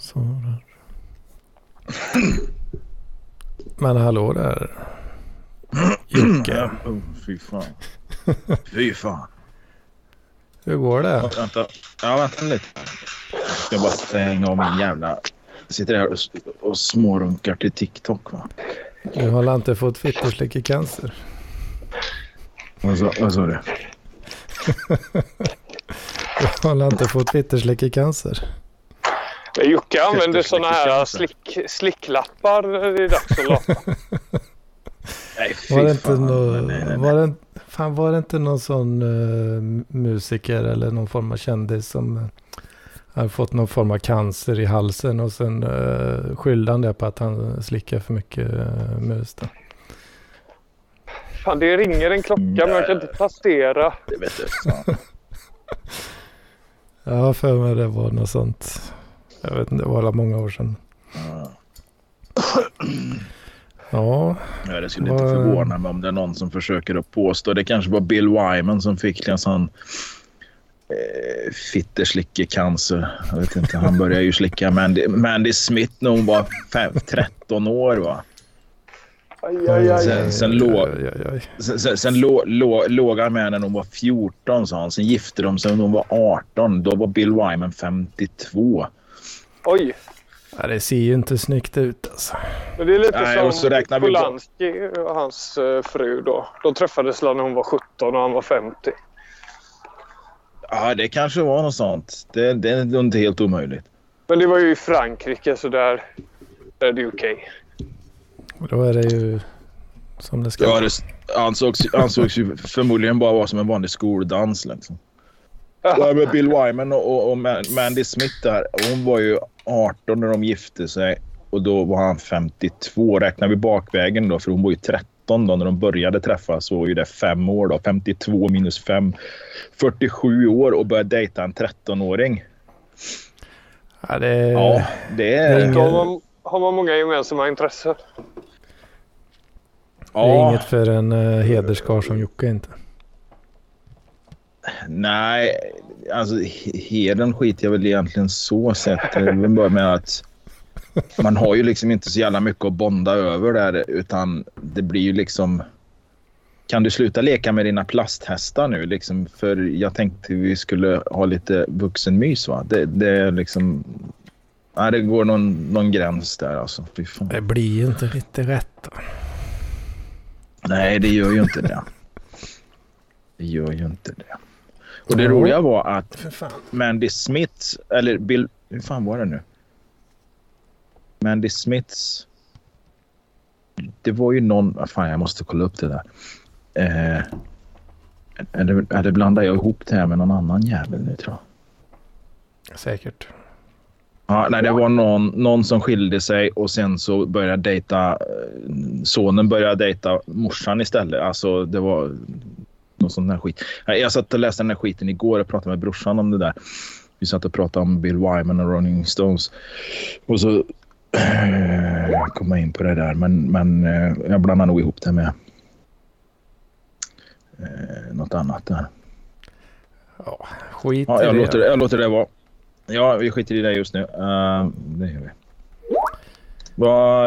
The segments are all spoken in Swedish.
Som svarar? Men hallå där. Jocke. Oh, fy fan. Fy fan. Hur går det? Ja, vänta. Ja, vänta lite. Jag ska bara stänga av min jävla... Jag sitter här och, och smårunkar till TikTok va. Du har inte fått fitterslickecancer? Vad sa, vad sa du? Du har inte fått fitterslickecancer? Men Jocke använder sådana i här slick, slicklappar det är dags att lata. Nej, Var det inte, fan. nå, Nej, nej, nej. var det, fan, var det inte någon sån eh, musiker eller någon form av kändis som uh, hade fått någon form av cancer i halsen och sen uh, skyllde han det på att han slickar för mycket uh, mus? Då. Fan, det ringer en klocka men jag kan inte passera. Det vet du. Jag har för mig det var något sånt. Jag vet inte, det var alla många år sedan. Ja. Ja, Ja, det skulle inte Vad- förvåna mig om det är någon som försöker att påstå. Det kanske var Bill Wyman som fick en sån eh, fitterslickecancer. Jag vet inte, han började ju slicka Mandy, Mandy Smith när hon var fem, 13 år. Va? Aj, aj, aj. Sen- sen låg-. Sen, sen, sen låg han med när hon var 14 sa han. Sen gifte de sig när hon var 18. Då var Bill Wyman 52. Oj. Ja, det ser ju inte snyggt ut alltså. Men det är lite Nej, och så som bort- Polanski och hans eh, fru då. De träffades när hon var 17 och han var 50. Ja, det kanske var något sånt. Det, det är nog inte helt omöjligt. Men det var ju i Frankrike så där, där är det okej. Och Då är det ju som det ska Ja, vara. det ansågs, ansågs ju förmodligen bara vara som en vanlig skoldans. Liksom. Ja, men Bill Wyman och, och, och Man- Mandy Smith där, hon var ju 18 när de gifte sig och då var han 52. Räknar vi bakvägen då, för hon var ju 13 då när de började träffas så var ju det fem år då. 52 minus 5, 47 år och började dejta en 13-åring. Ja, det, Ja, det det är Då har man, har man många gemensamma intressen. det är Ja, inget för en uh, hederskar som Jocke inte. Nej, alltså he- heden skiter jag väl egentligen så sett. Vill bara med att man har ju liksom inte så jävla mycket att bonda över där utan det blir ju liksom kan du sluta leka med dina plasthästar nu liksom för jag tänkte vi skulle ha lite vuxenmys va det, det är liksom nej, det går någon, någon gräns där alltså. Det blir ju inte riktigt rätt. Nej det gör ju inte det det gör ju inte det och det roliga var att. Mandy Smiths, eller Bill... Hur fan var det nu? Mandy Smiths... Det var ju någon... Vad fan, jag måste kolla upp det där. Eh, eller, eller blandar jag ihop det här med någon annan jävel nu tror jag. Säkert. Ja, nej, det var någon, någon som skilde sig och sen så började dejta... eh, Sonen började dejta morsan istället. Alltså det var någon sån där skit. Jag satt och läste den här skiten igår och pratade med brorsan om det där. Vi satt och pratade om Bill Wyman och Rolling Stones. Och så eh, kom jag in på det där. Men, men eh, jag blandade nog ihop det med eh, något annat där. Ja, skit Ja, jag, det. låter, jag låter det vara. Ja, vi skiter i det just nu. Uh, det gör vi. Vad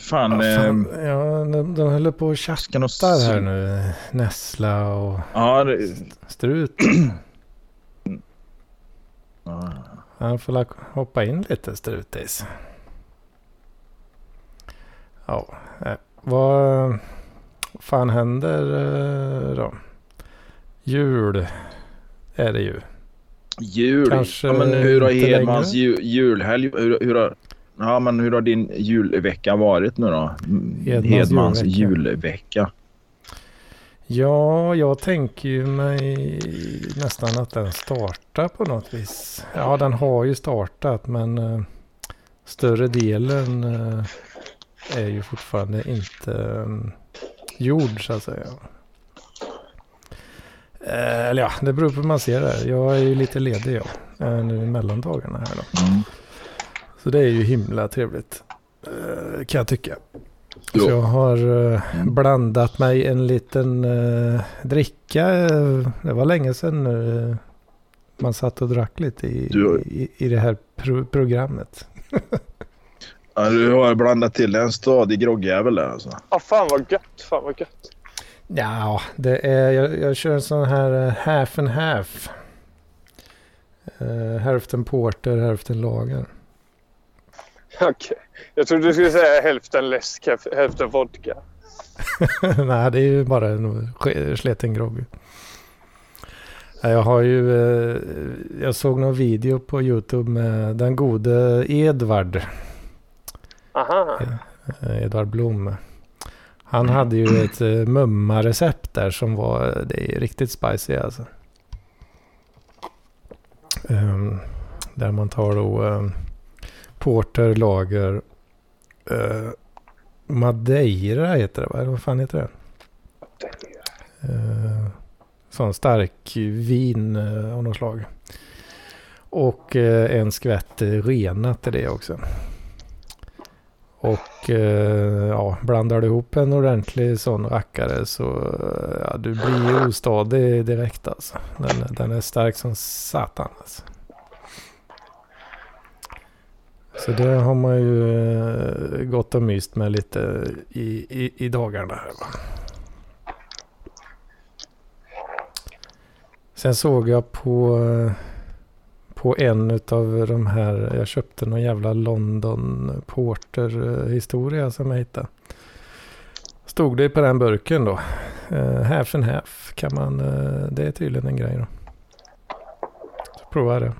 fan... Ja, eh, fan. Ja, de, de håller på och nog chattar här nu. Nässla och Ja, det, strut. ja. Han får la- hoppa in lite strutis. Ja, eh, vad fan händer eh, då? Jul är det ju. Jul. Kanske ja, men hur har Hedmans längre. ju, julhelg... Hur, hur har, ja, men hur har din julvecka varit nu då? Hedmans Hedmans julvecka. julvecka. Ja, jag tänker ju mig nästan att den startar på något vis. Ja, den har ju startat men eh, större delen eh, är ju fortfarande inte eh, gjord så att säga. Eller ja, det beror på hur man ser det. Jag är ju lite ledig jag nu i mellandagarna här då. Mm. Så det är ju himla trevligt. Eh, kan jag tycka. Jo. Så jag har eh, Mm. blandat mig en liten eh, dricka. eh, Det var länge sedan nu. Man satt och drack lite i, Du- i, i det här pro programmet. Ja, du har blandat till en stadig groggjävel där alltså. Ah, fan vad gött. Fan vad gött. Ja, det är, jag, jag kör en sån här eh, half and half. Uh, hälften porter, hälften lager. Okej. Jag trodde du skulle säga hälften läsk, hälften vodka. Nej, det är ju bara en sleten grogg. Ja, Jag har ju, eh, jag såg någon video på YouTube med den gode Edvard, Aha. eh, Edvard Blom. Han hade ju ett eh, mumma-recept där som var, det är riktigt spicy alltså. Ehm, där man tar då um, porter, lager, eh, madeira heter det va? Vad fan heter det? Eh, sån stark vin eh, av något slag. Och eh, en skvätt renat till det också. Och eh, ja, blandar du ihop en ordentlig sån rackare så ja, du blir ostadig direkt alltså. Den, den är stark som satan alltså. Så det har man ju eh, gått och myst med lite i, i, i dagarna. Här, va? Sen såg jag på, eh, på en av de här, jag köpte någon jävla London Porter eh, historia som jag hittade. Stod det på den burken då. Uh, half and half kan man, uh, det är tydligen en grej då. Så prova det.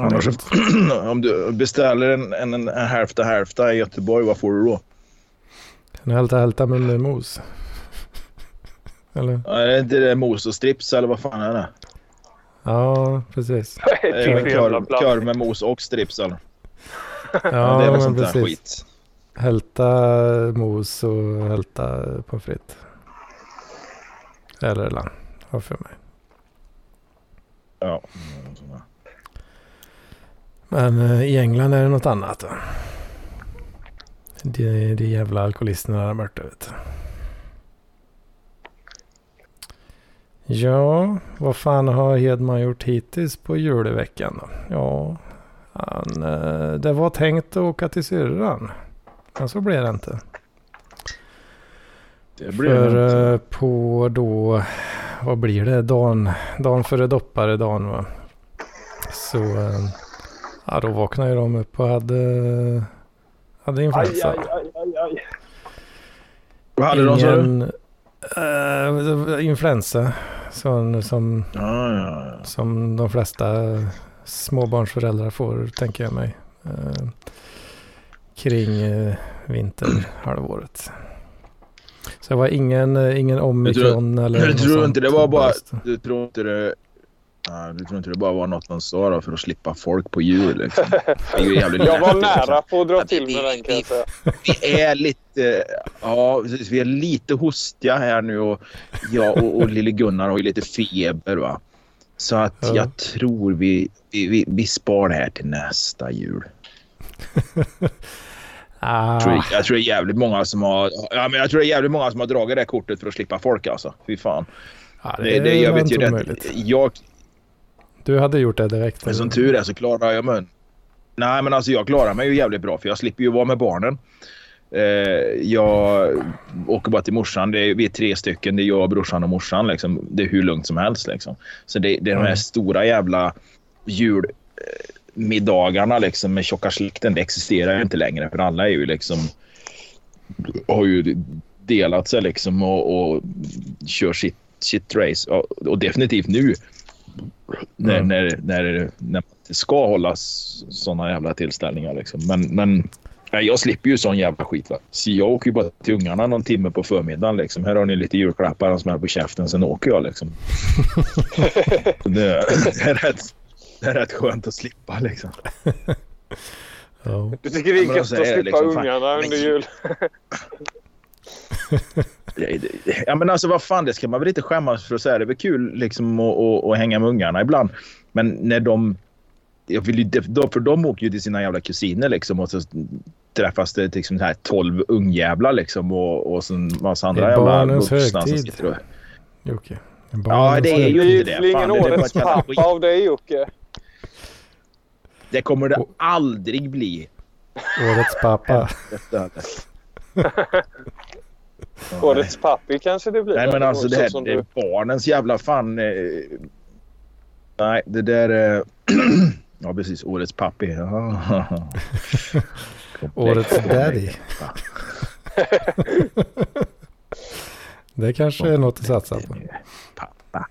Annars, om du beställer en, en, en hälfta hälfta i Göteborg, vad får du då? Kan hälta hälta med, mos. Eller? Ja, Är det inte det mos och strips eller vad fan är det? Ja, precis. Det är Kör, kör med mos och strips eller? Ja, det är väl men sånt där precis. skit. Hälta mos och hälta pommes frites. Eller lamm, har för mig. Ja. Men eh, i England är det något annat. Då. Det, det jävla alkoholisterna där borta vet du. Ja, vad fan har Hedman gjort hittills på julveckan då? Ja, han, eh, det var tänkt att åka till syrran. Men så blev det inte. Det blir För något. eh, på då, vad blir det, dagen, dagen före dopparedagen va. Så, ja då vaknade ju de upp och hade, hade influensa. aj, aj, aj, aj. Vad hade de sa du? Var influensa. Sån som, Ja, ja, ja. som de flesta småbarnsföräldrar får, tänker jag mig. Eh, kring eh, vinterhalvåret. Så det var ingen, ingen omikron eller Du något tror sånt inte det var bara... Du tror inte det... Ja, du tror inte det bara var något de sa då för att slippa folk på jul liksom. Det är ju jävligt Jag var lätt, nära på att dra Ja, till vi- med den kan vi- jag säga. Vi är lite... Ja. Vi är lite hostiga här nu och jag och, och lille Gunnar har ju lite feber va. Så att Ja. jag tror vi, vi, vi, vi spar det här till nästa jul. Ah, Jag tror, jag tror det är jävligt många som har... Ja, men jag tror det är jävligt många som har dragit det här kortet för att slippa folk alltså. Fy fan. ja, det, Det, det, jag vet ju omöjligt. Jag, Du hade gjort det direkt. Men som tur är så klarar jag mig. Nej men alltså jag klarar mig ju jävligt bra för jag slipper ju vara med barnen. Eh, jag åker bara till morsan. Det är, vi är tre stycken. Det är jag, brorsan och morsan. Liksom. Det är hur lugnt som helst. Liksom. Så det, det är de här Mm. stora jävla julmiddagarna liksom, med tjocka släkten. Det existerar ju inte längre för alla är ju liksom har ju delat sig liksom och, och kör sitt, sitt race. Och, och definitivt nu när, Mm. när, när, när det ska hållas sådana jävla tillställningar. Liksom. Men, men jag slipper ju sån jävla skit. Va? Så jag åker ju bara till ungarna någon timme på förmiddagen. Liksom. Här har ni lite julklappar och smäller på käften. Sen åker jag. Liksom. det, det, är rätt, det är rätt skönt att slippa. Liksom. Ja. Du tycker det är gött att är slippa liksom fan- ungarna Men- under jul? Ja, men alltså vad fan, det ska man väl inte skämmas för att säga. Det är väl kul liksom att, att, att hänga med ungarna ibland. Men när de... Jag vill ju, för de åker ju till sina jävla kusiner liksom och så träffas det liksom så här 12 ungjävlar liksom och, och sen massa andra jävla vuxna som sitter och... Jocke. Ja, det är ju Det det. ingen Fan, det är bara årets pappa av dig Jocke. Det kommer det Och- aldrig bli. Årets pappa. Årets pappi kanske det blir. Nej men alltså det här det är du- barnens jävla fan. Eh, nej det där är... ja precis, årets pappi. Årets daddy. Det kanske är något att satsa på. Pappa.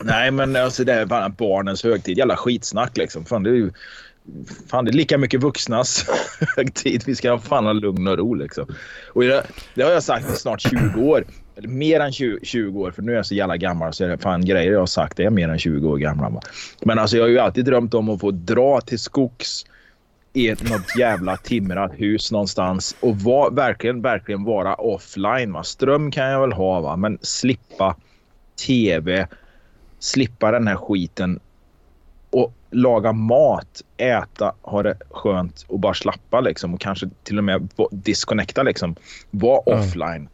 Nej men alltså det är fan barnens högtid. Jävla skitsnack liksom. Fan det är ju... Fan det är lika mycket vuxnas högtid. Vi ska fan ha lugn och ro liksom. Och det, det har jag sagt i snart 20 år. Eller mer än 20, 20 år. För nu är jag så jävla gammal så är det fan grejer jag har sagt är mer än 20 år gamla. va. Men alltså jag har ju alltid drömt om att få dra till skogs i ett något jävla timrat hus någonstans och var, verkligen, verkligen vara offline. Va? Ström kan jag väl ha, va? men slippa tv, slippa den här skiten och laga mat, äta, ha det skönt och bara slappa liksom och kanske till och med disconnecta liksom. Vara Mm. offline.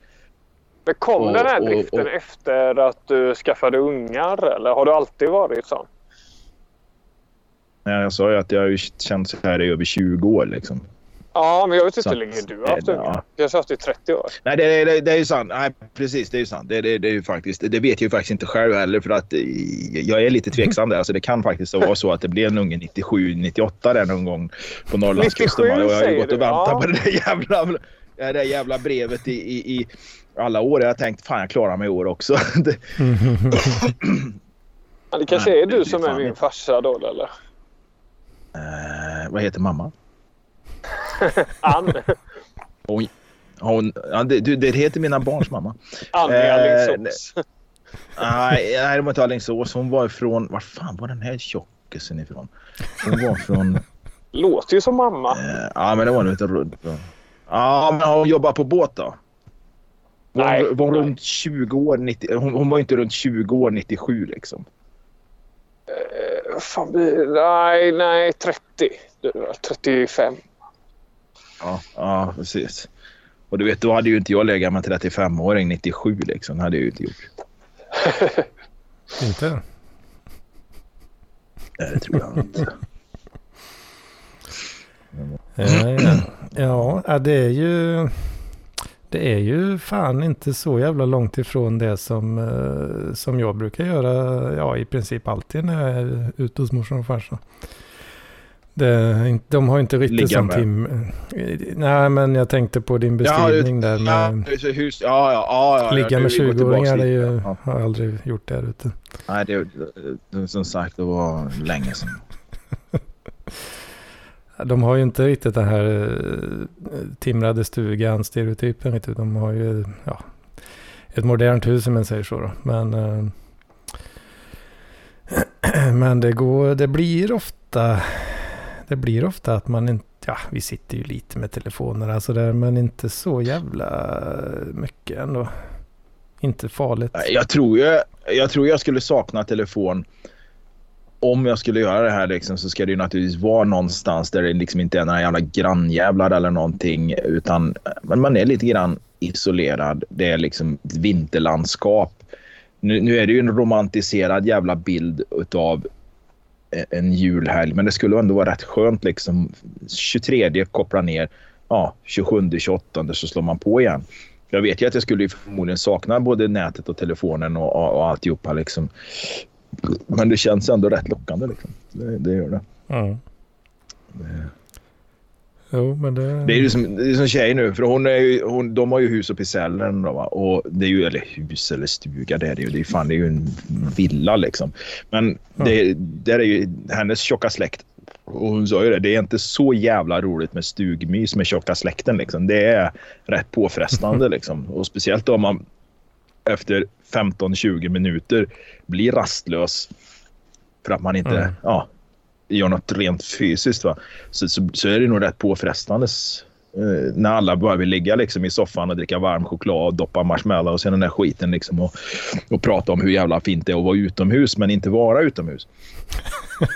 Men kom och- den här och- driften och- efter att du skaffade ungar eller har du alltid varit sån? Nej, Jag sa ju att jag har känt så här i över 20 år liksom. Ja, men jag vet inte hur länge du har haft ungar. Jag har haft i 30 år. Nej, det, det, det är ju sant. Nej, precis. Det är ju sant. Det, det, det är ju faktiskt, det vet jag ju faktiskt inte själv heller för att eh, jag är lite tveksam där. Alltså, det kan faktiskt vara så att det blir en unge 97, 98 där någon gång på Norrlandskusten. 97 va? Och jag har ju gått och väntat ja. på det där jävla, det där jävla brevet i, i, i alla år. Jag har tänkt fan jag klarar mig i år också. Det, det kanske är du som är min farsa då eller? eh, vad heter mamma? Ann. Hon, hon, ja, det, det heter mina barns mamma. Ann i Eh, Alingsås. Nej, nej, det var inte Alingsås. Hon var ifrån... Var fan var den här tjockisen ifrån? Hon var från... Låter ju som mamma. Eh, ja, men det var nog inte runt. Ja, men hon jobbar på båt då? Var, Nej, hon- var hon nej. runt 20 år? 90, hon, hon var inte runt 20 år 97 liksom. Eh, fan? Nej, nej, 30. Du, 35. Ja, ja, precis. Och du vet, då hade ju inte jag legat med en 35-åring 97 liksom. Det hade jag ju inte gjort. Inte? Nej, det tror jag inte. Ja, ja. ja, ja, det är ju... Det är ju fan inte så jävla långt ifrån det som, eh, som jag brukar göra ja, i princip alltid när jag är ute hos morsan och farsan. Det, de har inte riktigt Ligga med. tim... Nej, men jag tänkte på din beskrivning där Ja, med... hus, hus, ja, ja, ja, ja. Ligga med vi går tillbaks 20-åringar, det ju, Ja. har jag aldrig gjort där ute. Nej, det, det, som sagt, det var länge sedan. De har ju inte riktigt den här eh, timrade stugan, stereotypen riktigt. De har ju ja, ett modernt hus om man säger så då. Men, eh, men det, går, det blir ofta det blir ofta att man inte, ja vi sitter ju lite med telefoner alltså där, men inte så jävla mycket ändå. Inte farligt. Jag tror jag, jag tror jag skulle sakna telefon. Om jag skulle göra det här liksom, så ska det ju naturligtvis vara någonstans där det liksom inte är några jävla grannjävlar eller någonting. Utan men man är lite grann isolerad. Det är liksom ett vinterlandskap. Nu, nu är det ju en romantiserad jävla bild utav en julhelg. Men det skulle ändå vara rätt skönt liksom. 23 koppla ner. Ja, 27, 28 så slår man på igen. Jag vet ju att jag skulle förmodligen sakna både nätet och telefonen och, och, och alltihopa. Liksom. Men det känns ändå rätt lockande. Liksom. Det, det gör det. Ja. Jo, men det... Det är ju som, det är som tjej nu. För hon är ju, hon, de har ju hus uppe i Sälen. Då, va? Och det är ju, eller hus eller stuga, det är det ju. Det är, fan, det är ju en villa liksom. Men det, där är ju hennes tjocka släkt. Och hon sa ju det, det är inte så jävla roligt med stugmys med tjocka släkten. Liksom. Det är rätt påfrestande. liksom. Och speciellt om man efter 15-20 minuter blir rastlös. För att man inte Mm. ja, gör något rent fysiskt. Va? Så, så, så är det nog rätt påfrestande. Eh, när alla bara vill ligga liksom, i soffan och dricka varm choklad och doppa marshmallow och sen den där skiten. Liksom, och, och prata om hur jävla fint det är att vara utomhus men inte vara utomhus.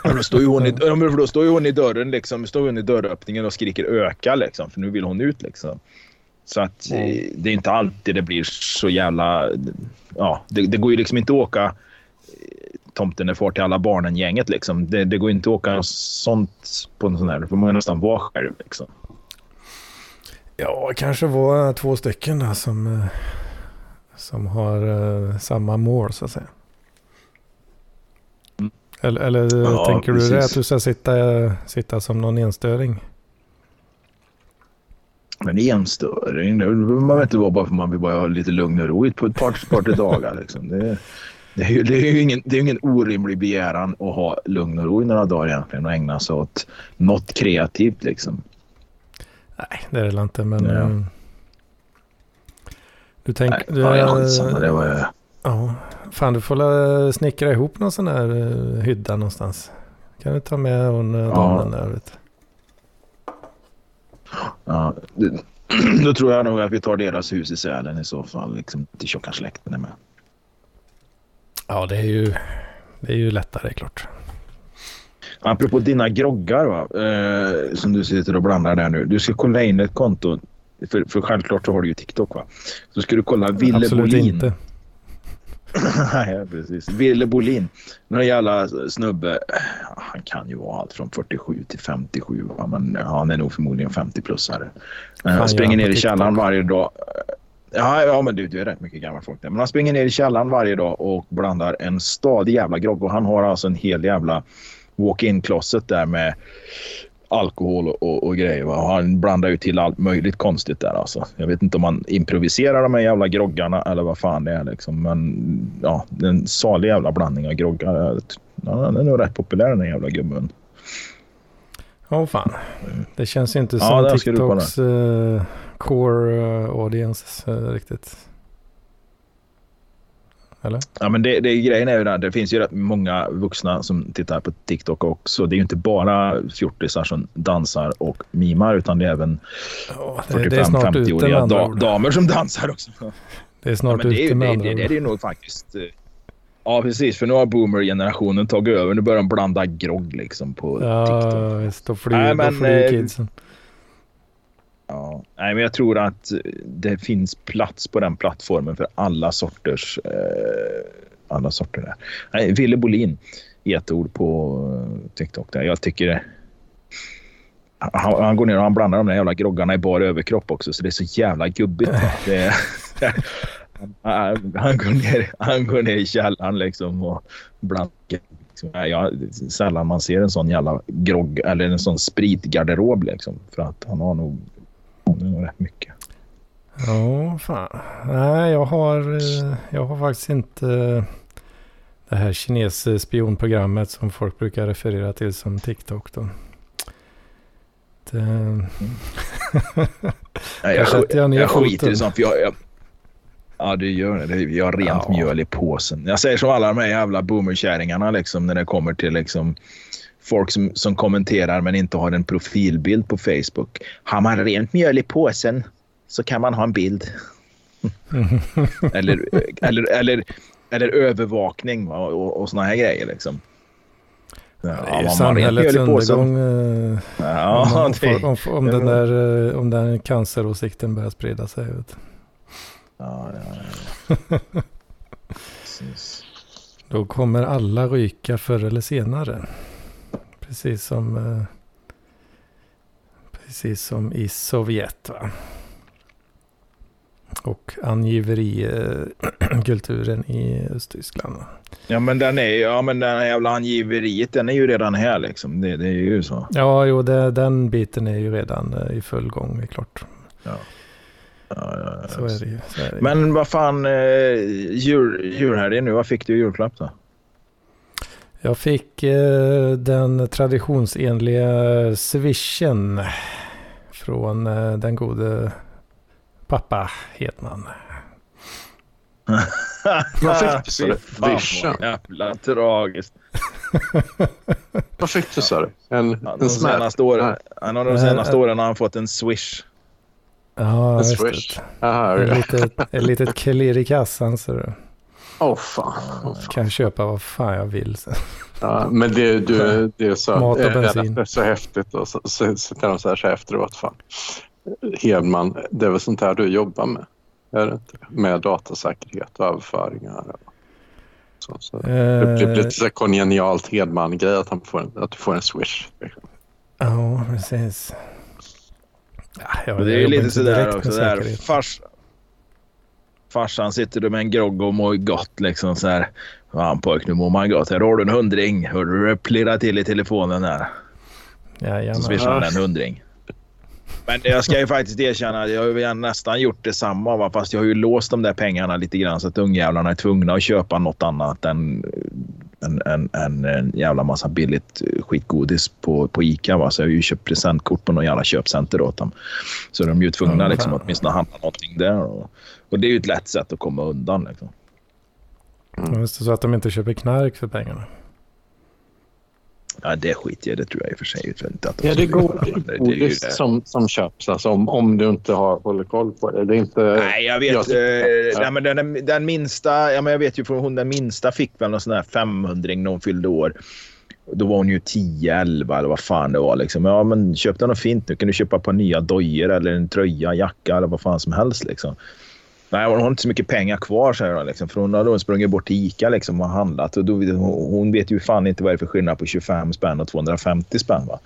Då står ju hon i, då står hon i dörren liksom, står hon i dörröppningen och skriker öka liksom, för nu vill hon ut liksom. Så att eh, det är inte alltid det blir så jävla... Ja, det, det går ju liksom inte att åka tomten är far till alla barnen-gänget. Liksom. Det, det går inte att åka sånt på en sån här. Då får man nästan vara själv. Liksom. Ja, kanske var två stycken där som, eh, som har uh, samma mål så att säga. Mm. Eller, eller Ja, tänker du det att du ska sitta, sitta som någon enstöring? Men enstöring, det behöver man inte vara bara för man vill bara ha lite lugn och ro på ett par, par dagar. Liksom. Det, det, är ju, det är ju ingen, det är ingen orimlig begäran att ha lugn och ro i några dagar egentligen och ägna sig åt något kreativt. Liksom. Nej, det är det inte, men... Ja. eh, Du tänker... Nej, du, ja, eh, skitsamma, det var ju... Ja, fan du får la snickra ihop någon sån här uh, hydda någonstans. Kan du ta med hon uh, Ja. damen där vet du. Ja, det, då tror jag nog att vi tar deras hus i Sälen i så fall. Liksom, till tjocka släkten är med. Ja, det är ju, det är ju lättare klart. Apropå dina groggar va, eh, som du sitter och blandar där nu. Du ska kolla in ett konto. För, för självklart så har du ju TikTok va. Så ska du kolla Ville Absolut Bolin. inte. Nej, precis. Ville Bolin. Någon jävla snubbe. Han kan ju vara allt från 47 till 57. Va? Men han är nog förmodligen 50-plussare. Fan, Han springer ner i källaren varje dag. Ja, ja men du, du är rätt mycket gammal folk där. Men han springer ner i källaren varje dag och blandar en stadig jävla grogg. Och han har alltså en hel jävla walk-in closet där med alkohol och, och, och grejer. Va? Och han blandar ju till allt möjligt konstigt där alltså. Jag vet inte om han improviserar de här jävla groggarna eller vad fan det är liksom. Men ja, det är en salig jävla blandning av groggar. Ja, han är nog rätt populär den här jävla gubben. Åh fan. Det känns inte Ja, som kolla. TikToks eh, core uh, audience eh, riktigt. Eller? Ja, men det, det, grejen är ju där, det finns ju rätt många vuxna som tittar på TikTok också. Det är ju inte bara fjortisar som dansar och mimar utan det är även Ja, med 45-50-åriga andra da, damer som dansar också. Det är Ja, snart är, ute med det, andra det, det, det är nog faktiskt... eh, Ja, precis. För nu har boomer-generationen tagit över. Nu börjar de blanda grogg liksom på TikTok. Ja, visst. Då flyr, Nej, då men, flyr eh, kidsen. Ja. Nej, men jag tror att det finns plats på den plattformen för alla sorters... Eh, alla sorter där. Nej, Ville Bolin i ett ord på eh, TikTok. Där. Jag tycker det... Han, han går ner och han blandar de där jävla groggarna i bar överkropp också, så det är så jävla gubbigt. Det, han, han, går ner, han går ner i källaren liksom och blandar. Liksom. Ja, sällan man ser en sån jävla grogg eller en sån spritgarderob liksom. För att han har nog, har nog rätt mycket. Ja, fan. Nej, jag har, eh, jag har faktiskt inte eh, det här kines spionprogrammet som folk brukar referera till som TikTok då. Det, Nej, jag, sätter jag ner jag skiter i sånt. För jag, jag, ja, du gör det. det. Jag har rent Ja. mjöl i påsen. Jag säger som alla de här jävla boomerkärringarna liksom, när det kommer till liksom, folk som, som kommenterar men inte har en profilbild på Facebook. Har man rent mjöl i påsen så kan man ha en bild. eller, eller, eller, eller övervakning va, och, och såna här grejer. Liksom. Ja, det är ju samhällets undergång. eh, Ja, om, det, om, om, det den där, eh, om den canceråsikten börjar sprida sig. Vet. ja, ja, ja. Då kommer alla ryka förr eller senare. Precis som, eh, precis som i Sovjet. Va? Och angiverikulturen i Östtyskland. va? Ja men den är ja men den här jävla angiveriet den är ju redan här liksom. Det, det är ju så. Ja, jo, det, den biten är ju redan eh, i full gång, det är klart. Ja. Ja, ja, ja. Så är det ju. Är det ju. Men vad fan, eh, djur, djurhelgen nu, vad fick du i julklapp då? Jag fick eh, den traditionsenliga swishen från eh, den gode pappa Hedman. Vad fick du, sa du? Swishen? Jävla tragiskt. Vad fick du sa du? En, en senaste åren, han har de Eh, senaste eh. åren har han fått en swish. Ja, En just swish? det. Ett litet, ett litet klirr i kassan så du Åh fan. Åh, fan. kan köpa vad fan jag vill. sen. Ja, men det, du, det är så, Mat och det är- bensin. Det är så häftigt och så så sitter de så här, så här efteråt. Fan. Hedman, det är väl sånt här du jobbar med? Är det inte? Med datasäkerhet och överföringar. och Så, så. Det blir Eh, lite så kongenialt Hedman-grej att, han får en- att du får en swish. Ja, precis. Ja, jag- det är lite sådär också. Där. Fars, farsan sitter du med en grogg och mår gott liksom så här. Fan pojk, nu mår man gott. Här har du en hundring. Hör du det plirrar till i telefonen där. Så Jajamän. swishar han en hundring. Men jag ska ju faktiskt erkänna att jag har ju nästan gjort detsamma. Va? Fast jag har ju låst de där pengarna lite grann så att ungjävlarna är tvungna att köpa något annat än en, en, en, en jävla massa billigt skitgodis på, på Ica. Va? Så jag har ju köpt presentkort på någon jävla köpcenter åt dem. Så de är ju tvungna liksom, att åtminstone handla någonting där. Och, och det är ju ett lätt sätt att komma undan. Liksom. Ja, Just det, så att de inte köper knark för pengarna. Ja, det skiter jag. Det tror jag i och för sig. Att Ja, det är godis det. som, som köps alltså, om, om du inte har, håller koll på det. Det är inte... Nej, jag vet. Jag- eh, nej, men den, den minsta, ja, men jag vet ju från hon den minsta fick väl någon sån här 500 när hon fyllde år. Då var hon ju 10, 11 eller vad fan det var. Liksom. Ja, men köp dig något fint nu. Kan du köpa ett par nya dojor eller en tröja, jacka eller vad fan som helst. Liksom. Nej, hon har inte så mycket pengar kvar säger hon. Liksom, för hon har då sprungit bort till Ica liksom, och handlat. Och då, hon vet ju fan inte vad det är för skillnad på 25 spänn och 250 spänn. Va?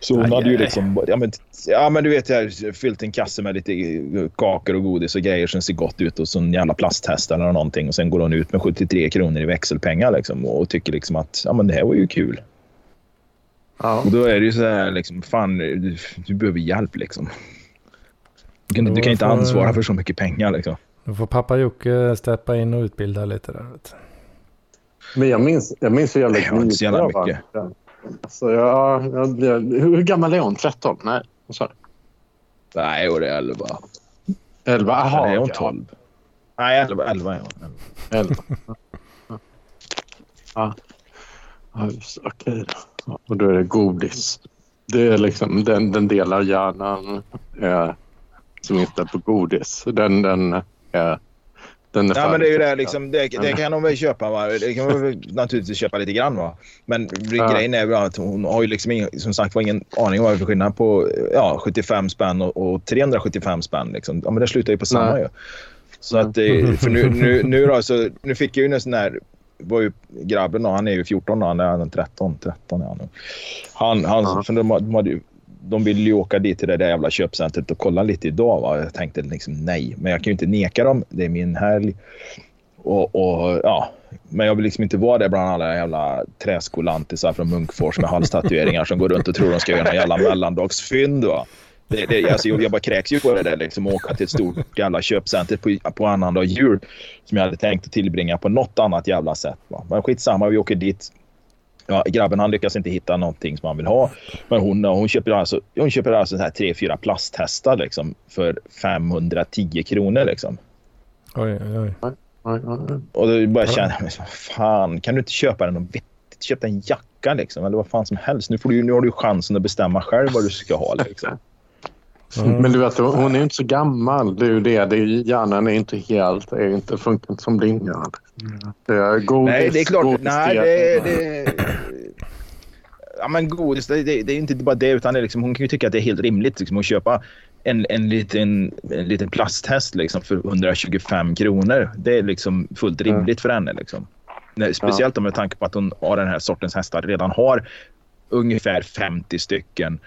Så hon Aj, hade ju liksom... Ja men, ja, men du vet, jag har fyllt en kasse med lite kakor och godis och grejer som ser gott ut och så en jävla plasthäst eller någonting. Och sen går hon ut med 73 kronor i växelpengar liksom, och tycker liksom att ja, men det här var ju kul. Ja. Och då är det ju så här, liksom, fan, du, du behöver hjälp liksom. Du kan, du kan inte Då ansvara för så mycket pengar liksom. Då får pappa Jocke steppa in och utbilda lite där. Men jag minns, jag minns hur jävla Nej, jag har inte så jävla jag var. mycket. Alltså, jag, jag, blev- hur gammal är hon? 13? Nej, vad sa du? Nej, det är 11. 11? Jaha, Nej, är hon okej. 12? Nej, 11, 11 är hon. 11. Ja, ja just, okej. Ja, och då är det godis. Det är liksom, den, den delar hjärnan eh, som inte är på godis. Den, den, eh, den är Ja, men det är ju det, liksom, det, det kan de väl köpa. Va? Det kan man väl naturligtvis köpa lite grann. Va? Men Ja. grejen är att hon har ju liksom ingen, som sagt var ingen aning om vad det är för skillnad på ja, 75 spänn och, och 375 spänn. Liksom. Ja, men det slutar ju på samma Nej. ju. Så att, eh, för nu, nu, nu, då, så, nu fick jag ju en sån här var ju grabben han är ju 14 då, han är 13, 13 är han nu. Han, han, Ja. de, hade ju, de ville ju åka dit till det där jävla köpcentret och kolla lite idag. Va? Jag tänkte liksom nej, men jag kan ju inte neka dem. Det är min helg. Och, och, ja. Men jag vill liksom inte vara där bland alla jävla träskolantisar från Munkfors med halstatueringar som går runt och tror de ska göra några jävla mellandagsfynd. Va? Det, det, alltså, jag, jag bara kräks ju på det där. Liksom, åka till ett stort jävla köpcenter på, på annandag jul som jag hade tänkt att tillbringa på något annat jävla sätt. Va? Men skitsamma, vi åker dit. Ja, grabben han lyckas inte hitta någonting som han vill ha. Men hon, hon köper alltså, hon köper alltså så här tre, fyra plasthästar liksom, för 510 kronor. Liksom. Oj, oj, oj. Och då bara känner jag, så, fan, kan du inte köpa den något vettigt? Köp en jacka liksom, eller vad fan som helst. Nu, får du, nu har du chansen att bestämma själv vad du ska ha. Liksom. Mm. Men du vet, hon är inte så gammal. Det är ju det. det är, hjärnan är inte helt... Är inte, funkar inte som. Det är godis, Nej, det är klart. godis Nej, det, det, ja, men godis, det, det, är inte bara det. Utan det är liksom, hon kan ju tycka att det är helt rimligt liksom, att köpa en, en, liten, en liten plasthäst liksom, för 125 kronor. Det är liksom fullt rimligt för henne. Liksom. Speciellt med tanke på att hon har den här sortens hästar. Redan har ungefär 50 stycken.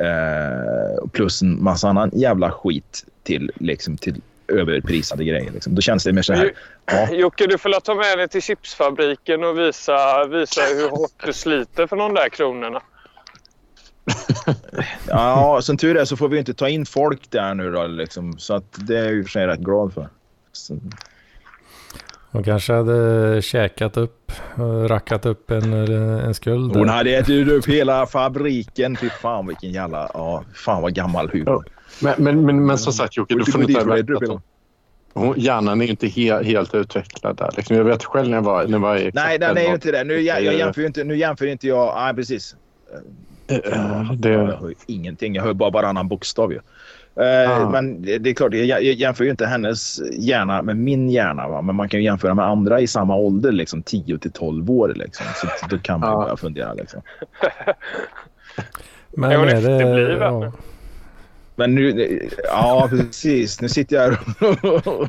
Eh, plus en massa annan jävla skit till, liksom, till överprisade grejer. Liksom. Då känns det mer så här. Ja, Jocke, du får ta med dig till chipsfabriken och visa, visa hur hårt du sliter för de där kronorna. Ja, som tur är så får vi inte ta in folk där nu då. Liksom. Så att det är jag i och för sig rätt glad för. Så, Hon kanske hade käkat upp, och rackat upp en, en skuld. hon hade ätit upp hela fabriken. Fy fan vilken jävla... Ja, fan vad gammal humor. Men, men, men, men som sagt Jocke, du får inte hon- Hjärnan är ju inte he, helt utvecklad där. Liksom, jag vet själv när jag var, när jag var i Nej, den är ju inte det. Nu, jag, jag jämför inte, nu jämför inte jag... Nej, precis. Jag det, hör ju ingenting. Jag hör bara varannan bokstav ju. Eh, Ah. Men det det är klart, jag, jämför ju inte hennes hjärna med min hjärna. Va? Men man kan ju jämföra med andra i samma ålder, liksom 10 till 12 år. Liksom. Så då kan man Ja. börja fundera. Liksom. Men Är är det, efterbliven? ja, Men nu, ja precis. Nu sitter jag och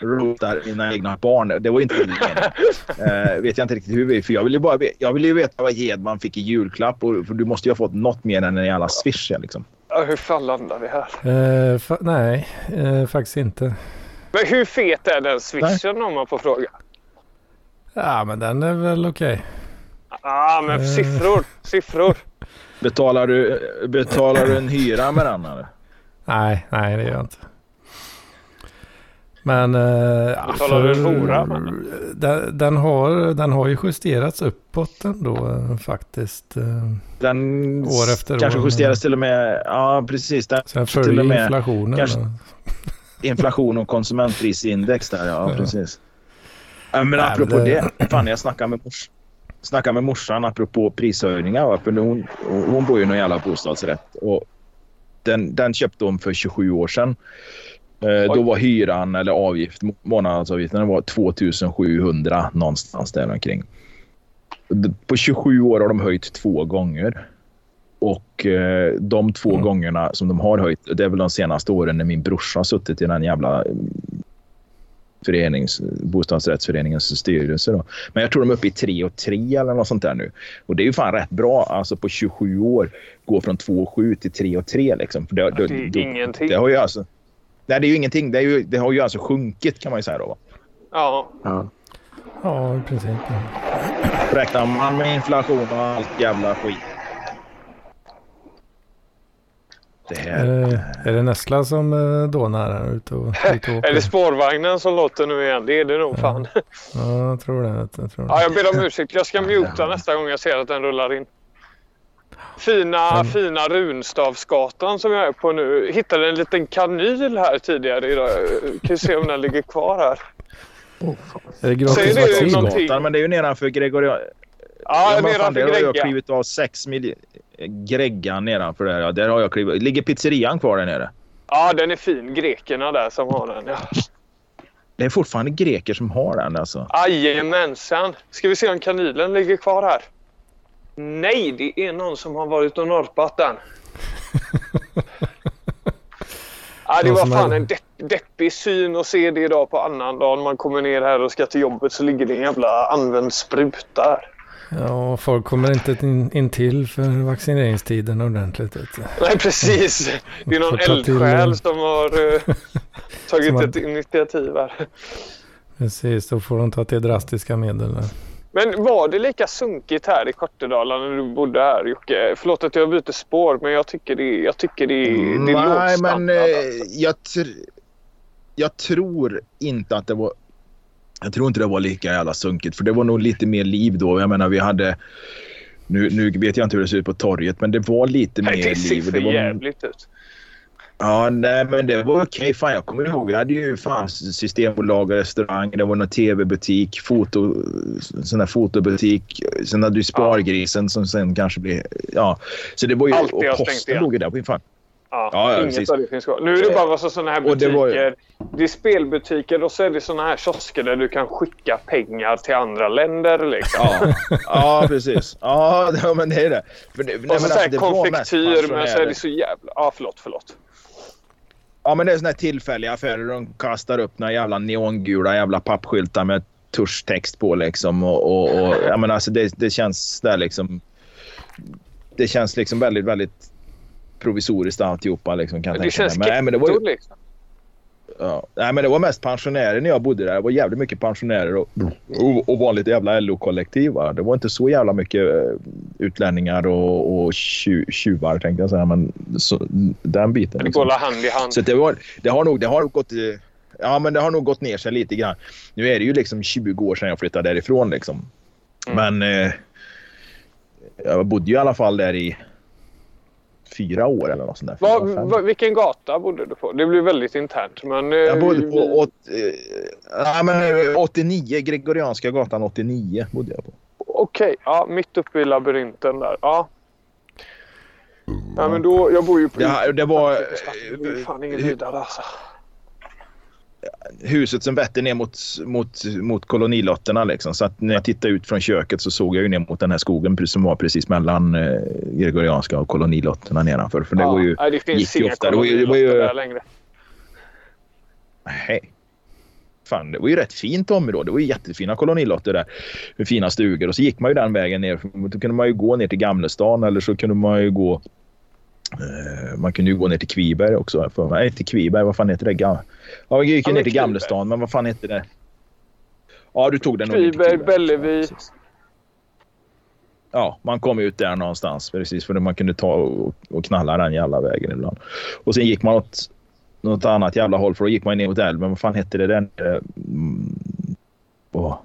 rotar mina egna barn. Det var inte meningen. Uh, vet jag inte riktigt hur vi För jag vill ju bara jag vill ju veta vad Hedman fick i julklapp. Och, för du måste ju ha fått något mer än en jävla swish liksom. Ja, hur fan landar vi här? Uh, fa nej, uh, faktiskt inte. Men hur fet är den swishen om man får fråga? Ja, men den är väl okej. Okay. Ja, ah, men siffror. Siffror. Betalar du, betalar du en hyra med den eller? Nej, nej det gör jag inte. Men... Du en hora? Den, den, har, den har ju justerats uppåt ändå eh, faktiskt. Eh, den år efter kanske år. justeras till och med... Ja, precis. Den Sen följer med, inflationen. Kanske, inflation och konsumentprisindex där, ja, ja. precis. Men Nej, apropå det, det, fan jag snackade med mors snackade med morsan apropå prishöjningar. För hon, hon bor ju i någon jävla bostadsrätt. Och den, den köpte hon för 27 år sedan. Eh, då var hyran eller avgift, månadsavgiften var 2700 någonstans där omkring. På 27 år har de höjt två gånger. Och eh, de två mm. gångerna som de har höjt, det är väl de senaste åren när min brorsa har suttit i den jävla förenings, bostadsrättsföreningens styrelse. Då. Men jag tror de är uppe i 3 och 3 eller något sånt där nu. Och det är ju fan rätt bra alltså på 27 år gå från 2 och 7 till 3 och 3 liksom. För det, det, det. Det har ju alltså, nej, det är ju ingenting. Det, är ju, det har ju alltså sjunkit kan man ju säga då. Va? Ja. ja. Ja, i princip. Räknar man med inflation och allt jävla skit Det här... är, det, är det Nessla som eh, dånar här ute och, ute och Är det spårvagnen som låter nu igen? Det är det nog ja. fan. Ja, jag tror det. Jag, tror det. Ja, jag ber om ursäkt. Jag ska muta nästa gång jag ser att den rullar in. Fina, Men... fina Runstavsgatan som jag är på nu. Hittade en liten kanyl här tidigare idag. Kan se om den ligger kvar här. Oh, är det gratis vaccingatan? Men det är ju nedanför Gregorian... Ja, ja nedanför Gregga. Jag har klivit av 6 miljoner. Greggan nedanför där. Ja, där har jag klivit. Ligger pizzerian kvar där nere? Ja, den är fin. Grekerna där som har den. Ja. Det är fortfarande greker som har den alltså? Jajamensan. Ska vi se om kanylen ligger kvar här? Nej, det är någon som har varit och norpat den. ja, det var fan en depp, deppig syn att se det idag på annandagen. Man kommer ner här och ska till jobbet så ligger det en jävla använd spruta där. Ja, folk kommer inte in, in till för vaccineringstiden ordentligt. Nej, precis. Det är någon eldsjäl som har uh, tagit som ett har... initiativ här. Precis, då får de ta till drastiska medel. Där. Men var det lika sunkigt här i Kortedala när du bodde här Jocke? Förlåt att jag byter spår men jag tycker det, jag tycker det, det är Nej, men eh, jag, tr jag tror inte att det var jag tror inte det var lika jävla sunkigt för det var nog lite mer liv då. Jag menar vi hade... Nu, nu vet jag inte hur det ser ut på torget men det var lite nej, mer liv. Det ser jävligt ut. Ja, nej men det var okej. Okay. Fan, jag kommer ihåg. Vi hade ju fan systembolag restaurang. Det var någon tv-butik, foto, sån där fotobutik. Sen hade du Spargrisen som sen kanske blev... Ja. Så det var ju... Allt och posten låg ju där. Fan. Ja, ja, inget av det finns kvar. Nu är det bara massa sådana här butiker. Det, var... det, är spelbutiker och så är det sådana här kiosker där du kan skicka pengar till andra länder. Liksom. Ja, ja precis. Ja, men det är det. För det och nej, så, så här konfektyr, men så är det så jävla... Ja, förlåt, förlåt. Ja, men det är sådana här tillfälliga affärer. De kastar upp några jävla neongula jävla pappskyltar med tuschtext på liksom. Och, och, och ja, men alltså det, det känns där liksom... Det känns liksom väldigt, väldigt provisoriskt alltihopa. Liksom, kan det känns men, nej, men det var ju, liksom. Ja. Nej, men det var mest pensionärer när jag bodde där. Det var jävligt mycket pensionärer och, och, och vanligt jävla LO-kollektiv. Det var inte så jävla mycket uh, utlänningar och, och tjuvar tänkte jag säga. Men så, den biten. Det liksom. går hand i hand. Så det, var, det har nog det har gått... Ja, men det har nog gått ner sig lite grann. Nu är det ju liksom 20 år sedan jag flyttade därifrån liksom. Mm. Men eh, jag bodde ju i alla fall där i fyra år eller något sånt där. Va, va, vilken gata bodde du på? Det blir väldigt internt. Men, eh, jag bodde på åt, eh, men, 89, eh, Gregorianska gatan 89 bodde jag på. Okej, okay, ja, mitt uppe i labyrinten där. Ja. Ja, men då, jag bor ju på... Det, det var... Det är fan ingen höjdare alltså. Huset som vetter ner mot, mot, mot kolonilotterna. Liksom. Så att när jag tittade ut från köket så såg jag ju ner mot den här skogen som var precis mellan eh, Gregorianska och kolonilotterna nedanför. För det, Ja, var ju, nej, det finns inga ofta. Det var ju- det var ju- kolonilotter där längre. Nej. Fan, det var ju rätt fint område. Det var ju jättefina kolonilotter där. Med fina stugor. Och så gick man ju den vägen ner. Då kunde man ju gå ner till Gamlestan eller så kunde man ju gå... Eh, man kunde ju gå ner till Kviberg också. För, nej, till Kviberg. Vad fan heter det? Gam- ja, vi gick ju ner till. Gamlestan. Men vad fan heter det? Ja, du tog den nog Kviberg, Bellevue. Ja, man kom ut där någonstans. Precis, för man kunde ta och, och knalla den jävla vägen ibland. Och sen gick man åt något annat jävla håll för då gick man ner mot älven. Vad fan hette det? Mm, åh.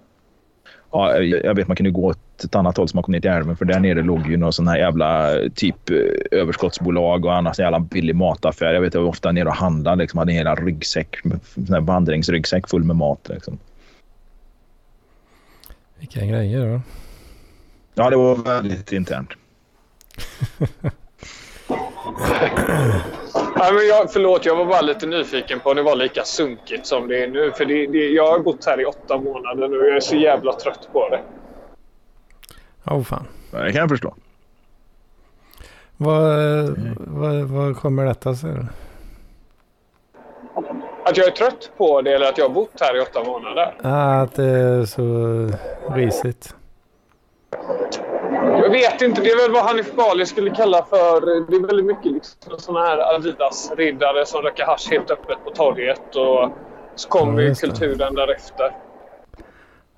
Ja, jag vet man kunde gå åt ett annat håll så man kom ner till älven för där nere låg ju någon sån här jävla typ eh, överskottsbolag och annars jävla billig mataffär. Jag vet jag var ofta nere och handlade liksom. Hade en hela ryggsäck, med- sån här vandringsryggsäck full med mat liksom. Vilka grejer då. Ja, det var väldigt internt. Nej, men jag, förlåt, jag var bara lite nyfiken på om det var lika sunkigt som det är nu. För det, det, jag har bott här i åtta månader nu och jag är så jävla trött på det. Åh fan. Ja, Det kan jag förstå. Vad, vad, vad kommer detta sig? Att jag är trött på det eller att jag har bott här i åtta månader. Ah, att det är så risigt. Jag vet inte. Det är väl vad Hanif Bali skulle kalla för... Det är väldigt mycket liksom såna här Adidas-riddare som röker hasch helt öppet på torget. Och så kommer Ja, det. kulturen därefter.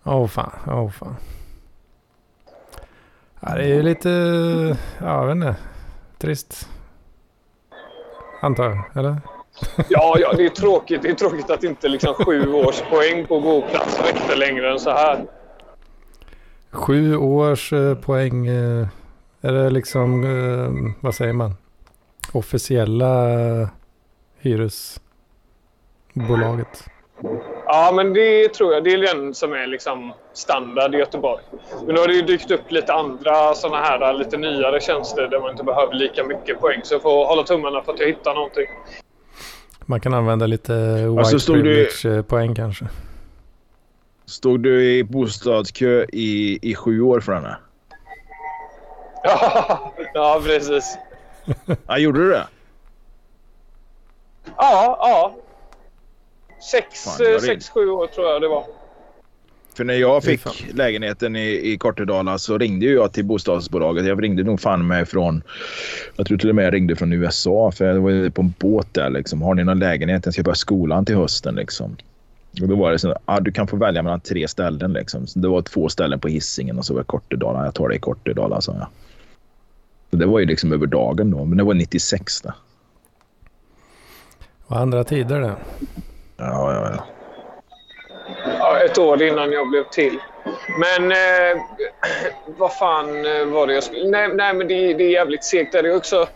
Åh fan, åh fan. Ja, det är ju lite, ja jag vet inte, trist. Antar jag, eller? Ja, ja, det är tråkigt. Det är tråkigt att inte liksom sju års poäng på godplats räckte längre än så här. Sju års eh, poäng, eh, är det liksom, eh, vad säger man? Officiella hyresbolaget. Ja, men det tror jag. Det är den som är liksom standard i Göteborg. Men nu har det ju dykt upp lite andra såna här lite nyare tjänster där man inte behöver lika mycket poäng. Så jag får hålla tummarna för att jag hittar någonting. Man kan använda lite så white stod det- privilege eh, poäng kanske. Stod du i bostadskö i, i sju år för henne? Ja, ja precis. Ja, gjorde du det? Ja, ja. Sex, Fan, eh, sex sju år tror jag det var. För när jag fick lägenheten i, i Kortedala så ringde ju jag till bostadsbolaget. Jag ringde nog fan med från... Jag tror till och med jag ringde från USA för jag var ju på en båt där liksom. Har ni någon lägenhet? Jag ska börja skolan till hösten liksom. Och då var det så ah, du kan få välja mellan tre ställen liksom. Så det var två ställen på Hisingen och så var det Kortedala. Jag tar det i Kortedala sa jag. Så det var ju liksom över dagen då. Men det var 96 det. Och andra tider det. Ja, ja, ja. Ja, ett år innan jag blev till. Men eh, vad fan eh, var det jag skulle... Nej, nej men det, det är jävligt segt. Det är också...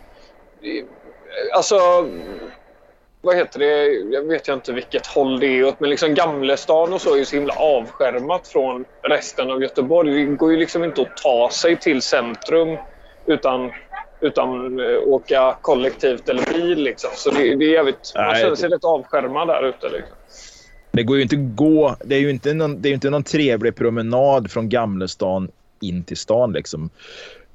Alltså... Vad heter det? Jag vet inte vilket håll det är åt. Men liksom Gamlestan och så är ju så himla avskärmat från resten av Göteborg. Det går ju liksom inte att ta sig till centrum utan, utan eh, åka kollektivt eller bil. Liksom. Så det, det är jävligt... Man Nej, känner sig lite avskärmad där ute. Liksom. Det går ju inte att gå. Det är ju inte någon, det är inte någon trevlig promenad från Gamlestan in till stan liksom.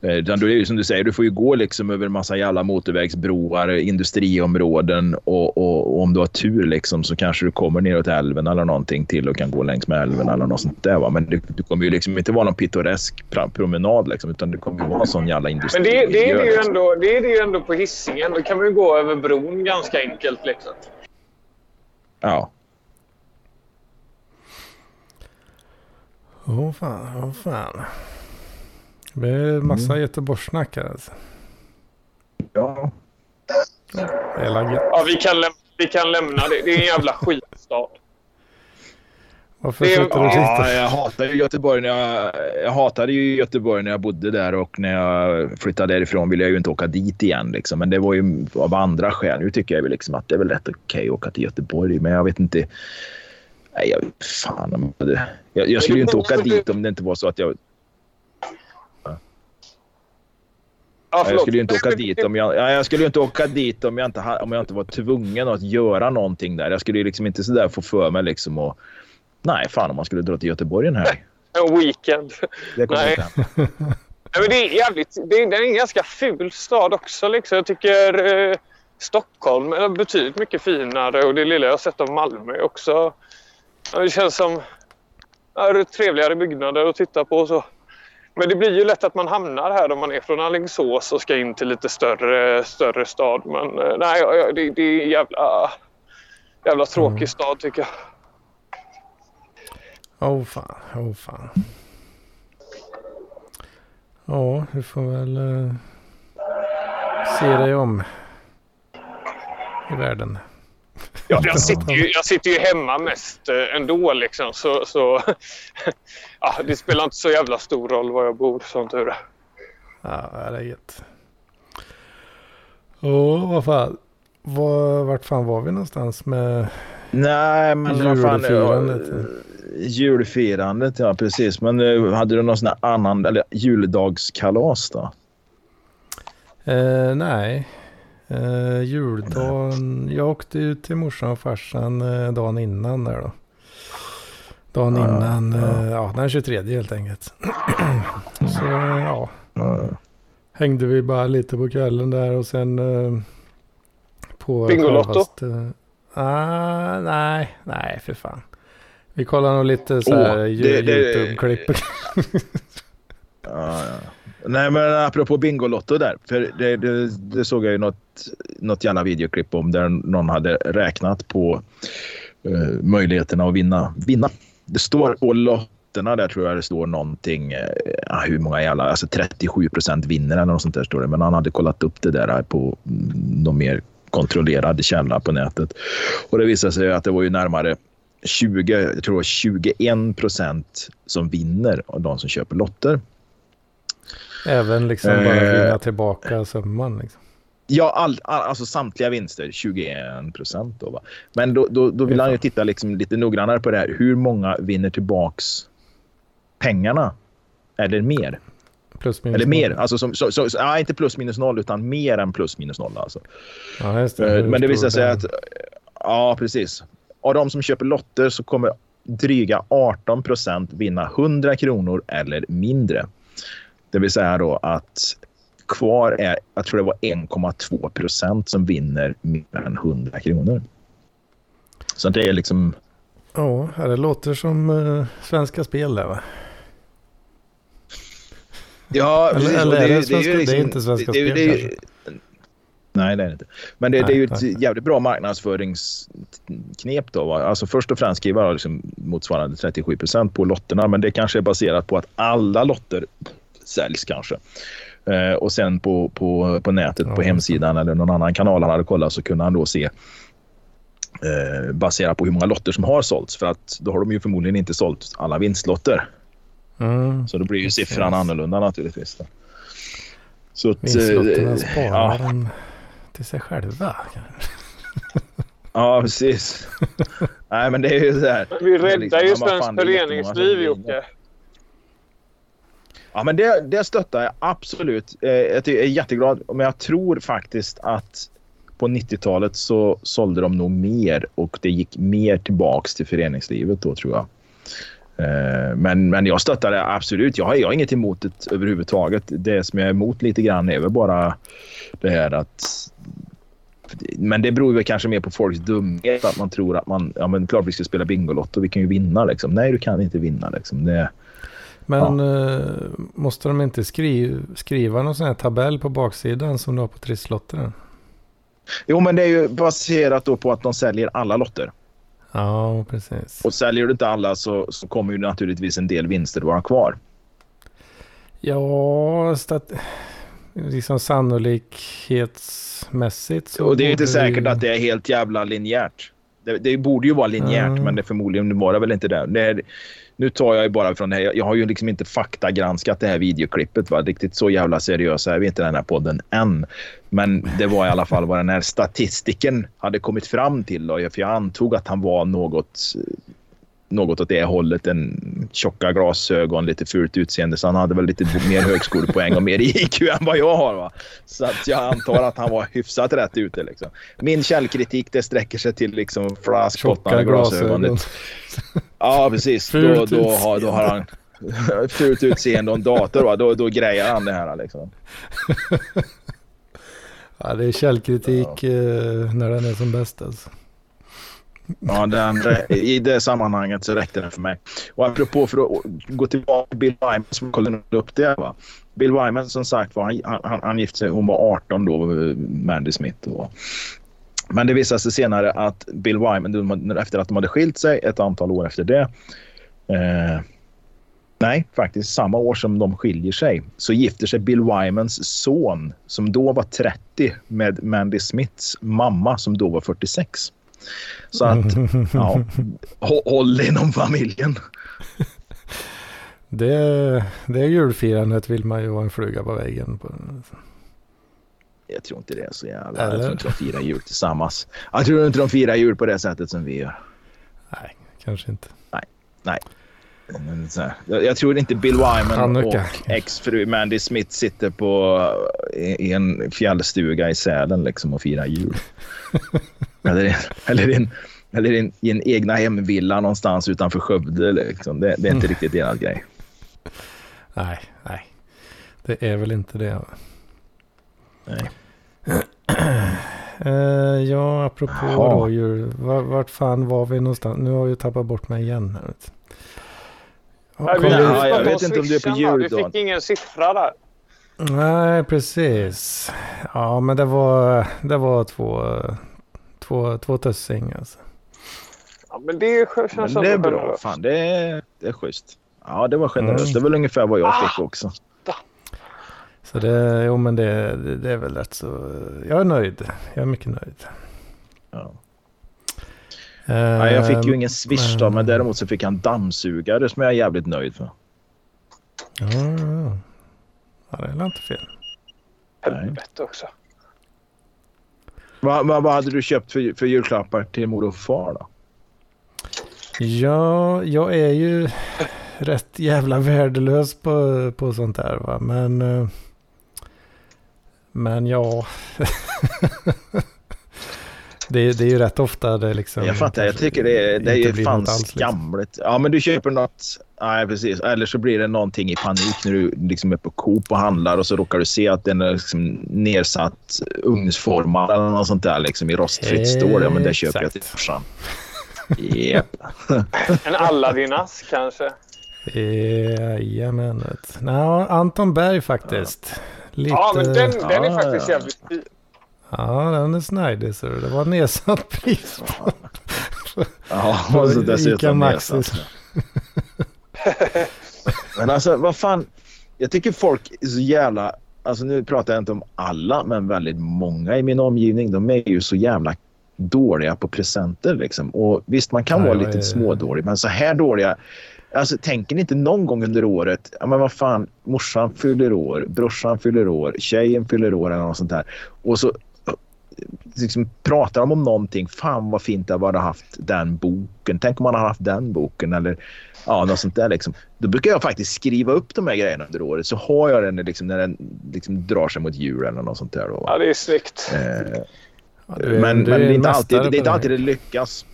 Eh, Utan då är det ju som du säger, du får ju gå liksom över en massa jävla motorvägsbroar, industriområden och, och, och om du har tur liksom så kanske du kommer neråt älven eller någonting till och kan gå längs med älven eller något sånt där. Va? Men det, det kommer ju liksom inte vara någon pittoresk promenad liksom, utan det kommer ju vara en sån jävla industri. Men det, det, är det, ju ändå, det är det ju ändå på Hisingen. Då kan man ju gå över bron ganska enkelt. Liksom. Ja. Åh fan, åh fan. Det blir massa Mm. Göteborgssnack här alltså. ja. Är. Ja, vi, kan vi kan lämna det. Det är en jävla skitstad. Varför Det är- sitter du och Ja, jag hatar ju Göteborg när jag, jag hatade ju Göteborg när jag bodde där och när jag flyttade därifrån ville jag ju inte åka dit igen. Liksom. Men det var ju av andra skäl. Nu tycker jag väl liksom att det är väl rätt okej att åka till Göteborg. Men jag vet inte. Nej, jag vet fan. om det- Jag, jag skulle ju inte åka dit om det inte var så att jag... Ja, jag skulle ju inte åka dit om jag, ja, jag skulle inte åka dit om jag inte, om jag inte var tvungen att göra någonting där. Jag skulle ju liksom inte sådär få för mig liksom och... Nej, fan om man skulle dra till Göteborg en helg. En weekend. Det kommer Nej. inte. Nej, men det är jävligt... Det är, det är en ganska ful stad också. Liksom. Jag tycker eh, Stockholm är betydligt mycket finare och det lilla jag har sett av Malmö också... Det känns som ja, trevligare byggnader att titta på och så. Men det blir ju lätt att man hamnar här om man är från Alingsås och ska in till lite större, större stad. Men eh, nej, det, det är en jävla, jävla tråkig Mm. stad tycker jag. Åh fan, åh fan. Ja, du får väl eh, se dig om i världen. Ja, jag, sitter ju, jag sitter ju hemma mest eh, ändå liksom. Så, så ja, det spelar inte så jävla stor roll var jag bor som tur är. Ja, det är gött. Åh, vad fan. Var, vart fan var vi någonstans med... Nej, men vad fan. Julfirandet. ja, Julfirandet, ja precis. Men eh, hade du någon sån här annan, eller juldagskalas då? Eh, nej. Eh, juldagen. Jag åkte ut till morsan och farsan eh, dagen innan där då. Dagen Ja, innan. ja. Eh, ja, den 23 helt enkelt. Så ja. Ja. Hängde vi bara lite på kvällen där och sen eh, på Bingolotto? självaste- Ah, nej, nej för fan. Vi kollar nog lite så här det- YouTube-klipp. Ja, ja. Nej, men apropå Bingolotto där. För det, det, det såg jag ju något, något jävla videoklipp om där någon hade räknat på eh, möjligheterna att vinna. vinna. Det står på lotterna där tror jag det står någonting. Eh, ah, hur många jävla... Alltså 37 procent vinner eller något sånt där står det. Men han hade kollat upp det där på mm, någon mer kontrollerad källa på nätet. Och det visade sig att det var ju närmare 20, jag tror 21 procent som vinner av de som köper lotter. Även liksom bara Eh. vinna tillbaka summan. Liksom. Ja, all, all, alltså samtliga vinster, 21 procent. Då, va? Men då, då, då vill han ju titta liksom lite noggrannare på det här. Hur många vinner tillbaks pengarna? Eller mer? Plus minus Eller mer? noll. Alltså som, så, så, ja, inte plus minus noll, utan mer än plus minus noll. Alltså. Ja, det. Eh, Men det visar sig att... Ja, precis. Av de som köper lotter så kommer dryga 18 procent vinna 100 kronor eller mindre. Det vill säga då att kvar är, jag tror det var 1,2 procent som vinner mer än 100 kronor. Så det är liksom... Ja, det låter som uh, Svenska Spel där va? Ja, Eller- eller Och är det svenska- det är inte Svenska det- det- Spel det är ju- Nej, det är det inte. Men det, det är ju Nej, ett nej. jävligt bra marknadsföringsknep. Då, va? Alltså först och främst skriva liksom motsvarande 37 procent på lotterna. Men det kanske är baserat på att alla lotter säljs kanske. Eh, och sen på, på, på nätet, Ja, på hemsidan eller någon annan kanal han hade kollat så kunde han då se eh, baserat på hur många lotter som har sålts. För att då har de ju förmodligen inte sålt alla vinstlotter. Mm. Så då blir ju siffran annorlunda naturligtvis. Då. Så att, Vinstlotterna eh, sparar ja, de till sig själva. ja, precis. Nej, men det är ju så här. Vi Det är räddar liksom, ju svenskt föreningsliv Jocke. Ja, men det, det stöttar jag absolut. Eh, jag är jätteglad. Men jag tror faktiskt att på 90-talet så sålde de nog mer och det gick mer tillbaks till föreningslivet då tror jag. Eh, men, men jag stöttar det absolut. Jag har, jag har inget emot det överhuvudtaget. Det som jag är emot lite grann är väl bara det här att... Men det beror väl kanske mer på folks dumhet. Att man tror att man... Ja, men klart vi ska spela Bingolotto. Vi kan ju vinna liksom. Nej, du kan inte vinna liksom. Det, men eh, måste de inte skri skriva någon sån här tabell på baksidan som du har på trisslotter? Jo, men det är ju baserat då på att de säljer alla lotter. Ja, precis. Och säljer du inte alla så, så kommer ju naturligtvis en del vinster vara kvar. Ja, stat liksom sannolikhetsmässigt så och det är ju inte säkert ju- att det är helt jävla linjärt. Det, det borde ju vara linjärt, Mm. men det förmodligen var det väl inte det. det är, nu tar jag ju bara från det här. Jag, har ju liksom inte faktagranskat det här videoklippet. Va? Riktigt så jävla seriösa är vi inte i den här podden än. Men det var i alla fall vad den här statistiken hade kommit fram till. Då, för jag antog att han var något något åt det hållet. En tjocka glasögon, lite fult utseende. Så han hade väl lite mer högskolepoäng och mer IQ än vad jag har. Va? Så att jag antar att han var hyfsat rätt ute. Liksom. Min källkritik det sträcker sig till liksom flaskbottnade glasögon. Ja, precis. Då, då, har, då har han fult utseende och en dator. Va? Då, då grejar han det här. Liksom. Ja, det är källkritik ja. eh, när den är som bäst alltså. Ja, den, i det sammanhanget så räckte den för mig. Och apropå för att gå tillbaka till Bill Wyman som kollade upp det. Va? Bill Wyman som sagt var, han, han, han gifte sig, hon var 18 då, Mandy Smith. Då. Men det visade sig senare att Bill Wyman, efter att de hade skilt sig ett antal år efter det. Eh, nej, faktiskt samma år som de skiljer sig så gifter sig Bill Wymans son som då var 30 med Mandy Smiths mamma som då var 46. Så att, ja, håll inom familjen. Det, det julfirandet vill man ju ha en fluga på väggen på. Jag tror inte det är så jävla... Eller? Jag tror inte de firar jul tillsammans. Jag tror inte de firar jul på det sättet som vi gör. Nej, kanske inte. Nej, nej. Jag, jag, tror inte Bill Wyman och exfru Mandy Smith sitter på i, en fjällstuga i Sälen liksom och firar jul. eller eller, in, eller in, i en egna hemvilla någonstans utanför Skövde. Liksom. Det, det är inte mm. riktigt deras grej. Nej, nej. Det är väl inte det. Nej. uh, ja, apropå rådjur. Vart fan var vi någonstans? Nu har jag tappat bort mig igen. Här. Ja, vi, ja, jag vet inte om du är på ljud. Du fick ingen siffra där. Nej, precis. Ja, men det var, det var två, två, två tussing alltså. Ja, men det känns men Det är bra. Generöst. Fan, det är, det är schysst. Ja, det var generöst. Mm. Det är väl ungefär vad jag ah, fick också. Så det, jo men det, det, det, är väl rätt så. Jag är nöjd. Jag är mycket nöjd. Ja. Uh, Nej, jag fick ju ingen swish då, men däremot så fick jag en dammsugare som jag är jävligt nöjd för. Ja, ja. det är inte fel. Helvete också. Vad, vad, vad hade du köpt för, för julklappar till mor och far då? Ja, jag är ju rätt jävla värdelös på, på sånt där. va. Men, eh, men ja. det, det är ju rätt ofta det liksom. Jag fattar, jag tycker det, det är ju fan liksom. skamligt. Liksom. Ja, men du köper något. Nej, precis. Eller så blir det någonting i panik när du liksom är på Coop och handlar och så råkar du se att den är liksom nedsatt ugnsformad eller något sånt där liksom i rostfritt stål. Ja, men det köper jag till farsan. Yep. en Aladdin-ask kanske? Jajamän. Nej, Anton Berg faktiskt. Ja. Lite... Ja, men den, den är faktiskt jävligt fin. Ja, den är snajdig så det var nedsatt pris på. ja, och så dessutom nedsatt. men alltså vad fan. Jag tycker folk är så jävla... Alltså nu pratar jag inte om alla, men väldigt många i min omgivning. De är ju så jävla dåliga på presenter liksom. Och visst, man kan Nej, vara lite är... smådålig, men så här dåliga. Alltså, tänker ni inte någon gång under året, ja men vad fan, morsan fyller år, brorsan fyller år, tjejen fyller år eller något sånt där. Och så liksom, pratar de om någonting. Fan vad fint det att haft den boken. Tänk om man har haft den boken eller ja, något sånt där. Liksom. Då brukar jag faktiskt skriva upp de här grejerna under året. Så har jag den liksom, när den liksom, drar sig mot jul eller något sånt där. Då. Ja, det är snyggt. Eh, ja, är, men, men det är inte alltid det, är inte alltid det lyckas.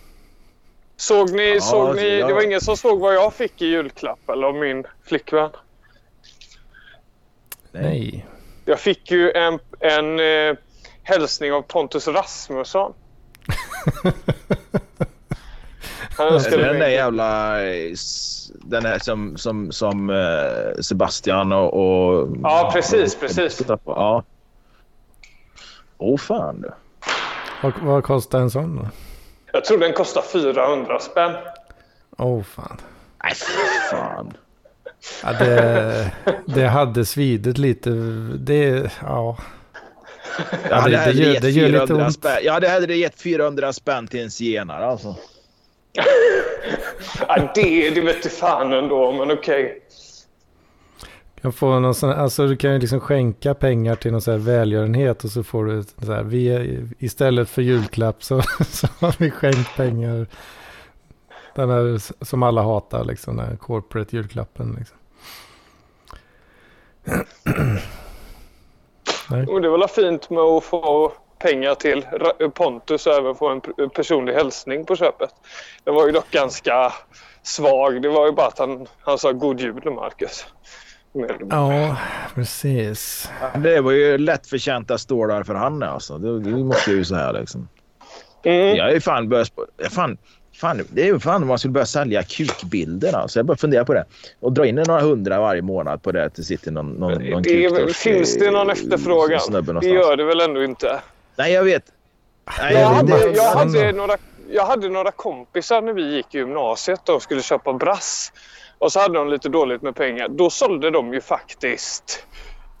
Såg ni, ja, såg ni det var ingen som såg vad jag fick i julklapp eller min flickvän? Nej. Jag fick ju en, en eh, hälsning av Pontus Rasmusson. den där jävla... Den här som, som, som uh, Sebastian och... och ja, precis, och, precis. Ja. Åh oh, fan du. Vad, vad kostar en sån då? Jag tror den kostar 400 spänn. Åh oh, fan. Nej, fan. Ja, det, det hade svidit lite. Det, ja. Ja, det, det, gör, det gör lite ont. Spänn. Ja, det hade det gett 400 spänn till en zigenare alltså. ja, det, det vet fan ändå, men okej. Okay. Kan få någon sån, alltså du kan ju liksom skänka pengar till någon sån här välgörenhet och så får du så här, vi, istället för julklapp så, så har vi skänkt pengar Den där s- som alla hatar liksom. Den här corporate julklappen liksom. Och det var väl fint med att få pengar till Pontus och även få en personlig hälsning på köpet. Det var ju dock ganska svag. Det var ju bara att han, han sa god jul Marcus. Ja, precis. Det var ju lättförtjänta stålar för han alltså. Det, det måste jag ju säga liksom. Mm. Jag är ju fan börjat... Fan, fan, det är ju fan om man skulle börja sälja kukbilder alltså. Jag bara funderar på det. Och dra in några hundra varje månad på det att det sitter någon, någon, någon Det finns det någon efterfrågan? Det gör det väl ändå inte? Nej, jag vet. Nej, Jag är hade, jag, hade några, jag hade några kompisar när vi gick i gymnasiet och skulle köpa brass. Och så hade de lite dåligt med pengar. Då sålde de ju faktiskt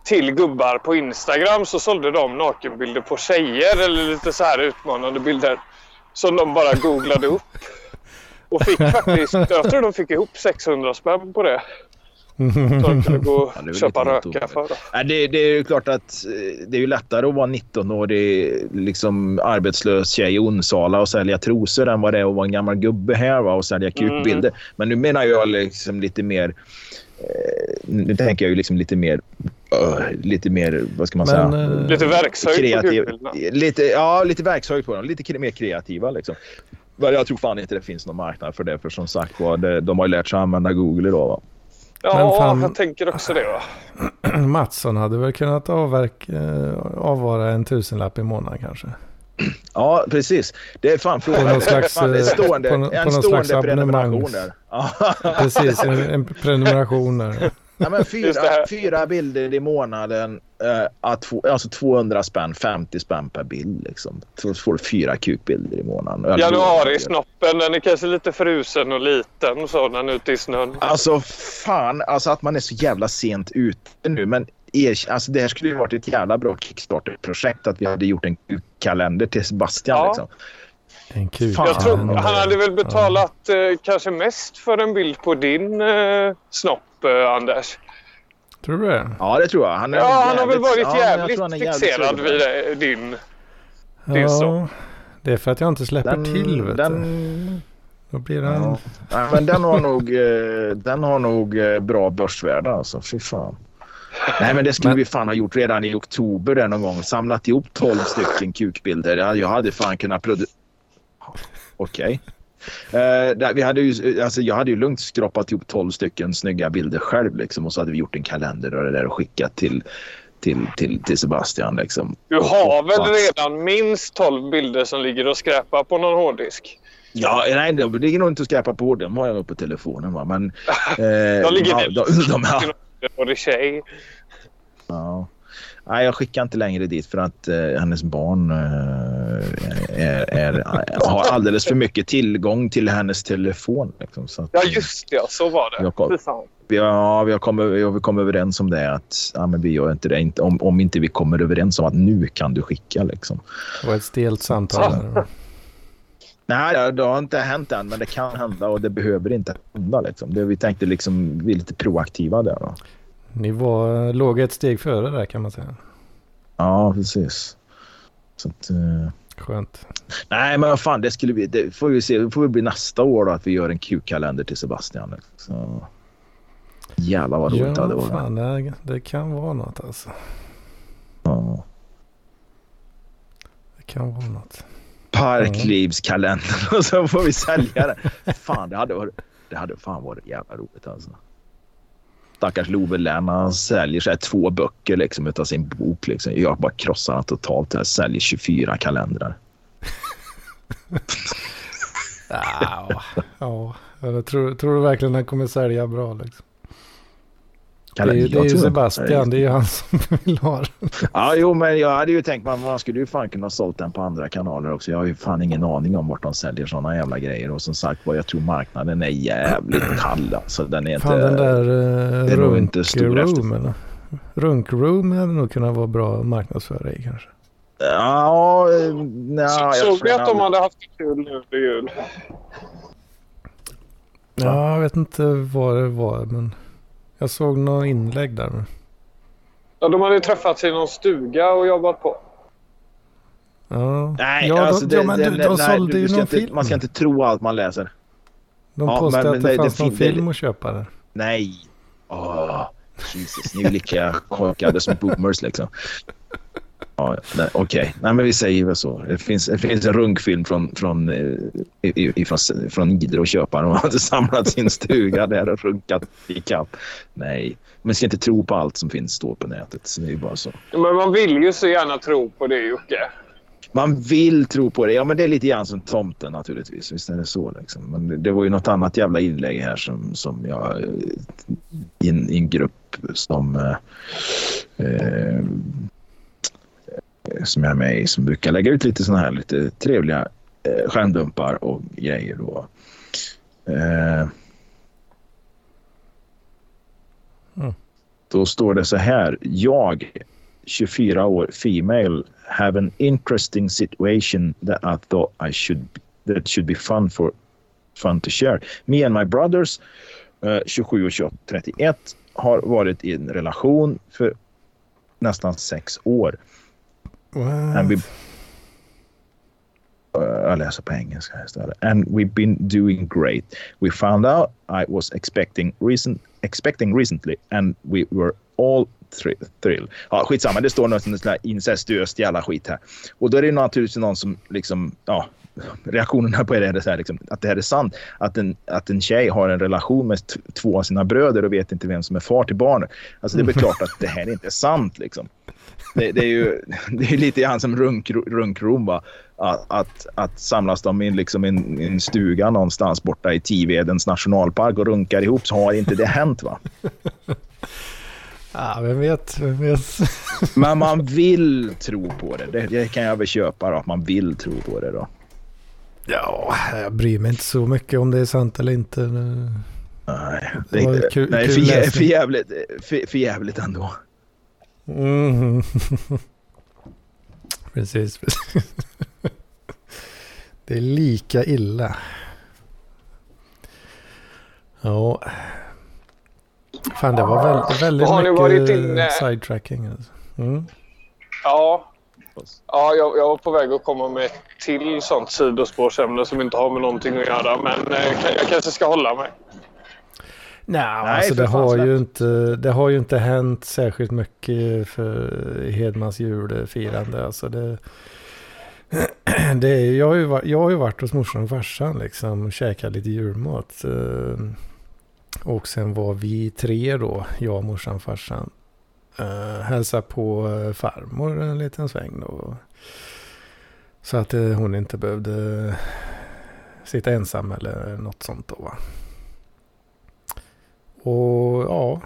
till gubbar på Instagram så sålde de nakenbilder på tjejer eller lite så här utmanande bilder. Som de bara googlade upp. Och fick faktiskt, jag tror de fick ihop 600 spänn på det. Så de kunde gå Ja, och köpa lite röka för. Det, det är ju klart att eh, det är ju lättare att vara 19-årig liksom, arbetslös tjej i Onsala och sälja trosor än vad det är att vara en gammal gubbe här va, och sälja kukbilder. Men nu menar jag liksom lite mer... Eh, nu tänker jag ju liksom lite mer... öh, lite mer, vad ska man Men, säga? eh, Lite verkshöjd på kreativ, kukbilderna. lite, Ja, lite verkshöjd på dem. Lite mer kreativa liksom. Jag tror fan inte det finns någon marknad för det. För som sagt var, de har ju lärt sig använda Google idag. Va? Men Ja, fan- jag tänker också det. Va? Mattsson hade väl kunnat avverka, eh, avvara en tusenlapp i månaden kanske. Ja, precis. Det är fan frågan. någon slags, fan, det är eh, stående, på på en någon stående slags prenumeration där. Ja. Precis, en, en prenumeration där. Ja, men fyra, fyra bilder i månaden. Eh, att få, alltså 200 spänn, 50 spänn per bild. Liksom. Så får du fyra kukbilder i månaden. Januari-snoppen, den är kanske lite frusen och liten och sådan ute i snön. Alltså fan, alltså att man är så jävla sent ute nu. Men er, alltså, det här skulle ju varit ett jävla bra Kickstarter-projekt. Att vi hade gjort en kalender till Sebastian. Ja. Liksom. En kuk. Fan, Jag tror, Ja, han hade väl betalat eh, kanske mest för en bild på din eh, snopp, eh, Anders. Tror du det? Ja, det tror jag. Han, är Ja, han har väl jävligt- varit ja, jävligt är jävligt fixerad vid det. det, din. Det är så. Ja, det är för att jag inte släpper Den, till vet du. den, Då blir den... ja. Ja, men den har nog, eh, den har nog eh, bra börsvärde alltså. Fy fan. Nej men det skulle Men- vi fan ha gjort redan i oktober där någon gång. Samlat ihop 12 stycken kukbilder. Ja, Jag hade fan kunnat producera... Okej. Eh, där- vi hade ju, alltså jag hade ju lugnt skrapat ihop 12 stycken snygga bilder själv liksom, och så hade vi gjort en kalender och det där och skickat till, till, till, till Sebastian. Liksom. Du har väl redan minst 12 bilder som ligger och skräpar på någon hårddisk? Ja, nej, de ligger nog inte och skräpar på. De har jag nog på telefonen. Va? Men, eh, De ligger ja, väl- de, de, ja, Och det är tjej. ja. Nej, jag skickar inte längre dit för att eh, hennes barn eh, är, är, har alldeles för mycket tillgång till hennes telefon. Liksom, så att, Ja, just det. Så var det. Jag kom- fan. vi, har, vi, kommit, kommit överens om det. Att ja, men vi gör inte det. Inte, om, om inte vi kommer överens om att nu kan du skicka. Liksom. Det var ett stelt samtal där. Nej, det- det har inte hänt än, men det kan hända och det behöver inte hända. Liksom. Det, vi tänkte liksom, vi är lite proaktiva där. Då. Ni var, låg ett steg före där kan man säga. Ja, precis. Så att, eh, Skönt. nej, men vad fan, det skulle vi, det får vi se. Det får vi bli nästa år då, att vi gör en Q-kalender till Sebastian. Så, jävlar vad roligt det hade Ja, varit. fan, det, det kan vara något alltså. Ja. Det kan vara något. Parklivskalendern och så får vi sälja den. Fan, det hade, varit, det hade fan varit jävla roligt alltså. Stackars Love Lern, han säljer så här två böcker liksom utav sin bok. Liksom. Jag bara krossar honom totalt. Jag säljer 24 kalendrar. Ja, ja. Tror, tror du verkligen den kommer sälja bra liksom? Det är, ju- det är Jag ju Sebastian, det är ju han som vill ha den. Ja, jo, men jag hade ju tänkt man, man skulle ju fan kunna ha sålt den på andra kanaler också. Jag har ju fan ingen aning om vart de säljer såna jävla grejer. Och som sagt var, jag tror marknaden är jävligt kall. Alltså, den är Fan inte... den där det uh, är nog inte stor efterfrågan. eller? Runk-Room hade nog kunnat vara bra marknadsföra i kanske. Ja, eh, nja, Så, jag såg tror ni att de hade haft det kul nu under jul? Ja, jag vet inte vad det var men jag såg något inlägg där. Ja, de hade träffats i någon stuga och jobbat på. Ja, Nej, ja, alltså de, det, ja men det, du, de nej, sålde du ju någon inte, film. Man ska inte tro allt man läser. De Ja, men- att det, det- fanns det någon det- film att köpa där. Nej. Åh, Jesus, ni är lika korkade som boomers liksom. Ja, Okej, nej men vi säger väl så. Det finns, det finns en runkfilm från, från, eh, ifrån, från Idre och köpa. De hade samlat sin stuga där och runkat i kapp. Nej, man ska inte tro på allt som finns står på nätet. Så det är bara så. Men man vill ju så gärna tro på det Jocke. Man vill tro på det. Ja, men det är lite grann som tomten naturligtvis. Visst är det så. Liksom. Men det- var ju något annat jävla inlägg här som, som jag... eh, I en, i en grupp som... Eh, eh, som jag är med i som brukar lägga ut lite såna här lite trevliga eh, skärmdumpar och grejer då. Eh, Mm. Då står det så här. Jag, 24 år, female, have an interesting situation that I thought I should that should be fun for fun to share. Me and my brothers, eh, 27 och 28, 31, har varit i en relation för nästan sex år. And we, uh, jag läser på engelska istället. And we've been doing great. We found out I was expecting recent, expecting recently and we were all thri- thrilled. Ja, skitsamma, det står något sånt där incestuöst jävla skit här. Och då är det naturligtvis någon som liksom, ja, reaktionerna på det är så här, liksom, att det här är sant. Att en, att en tjej har en relation med två av sina bröder och vet inte vem som är far till barnet. Alltså det är väl klart att det här inte är sant liksom. Det, det är ju det är lite grann som runk, runkrom va? Att, att, att samlas de i liksom en, en stuga någonstans borta i Tivedens nationalpark och runkar ihop så har inte det hänt va. Ja, vem vet, vem vet. Men man vill tro på det. Det, det kan jag väl köpa då. Att man vill tro på det då. Ja, jag bryr mig inte så mycket om det är sant eller inte. Nej, Det det, ju kul- nej kul för, jä- för, jävligt, för, för jävligt ändå. Mhm. precis, precis. Det är lika illa. Ja. Fan, det var väldigt, väldigt mycket varit inne- sidetracking. Alltså. Mm. Ja, ja jag, jag var på väg att komma med ett till sånt sidospårsämne som inte har med någonting att göra. Men eh, jag kanske ska hålla mig. Nej, Nej, alltså det har, ju inte, det har ju inte hänt särskilt mycket för Hedmans julfirande. Alltså det, det är, jag, har ju varit, jag har ju varit hos morsan och farsan liksom och käkat lite julmat. eh, Och sen var vi tre då, jag, morsan, farsan. Uh, hälsa på eh, farmor en liten sväng då. Så att eh, hon inte behövde sitta ensam eller något sånt då va. Och ja,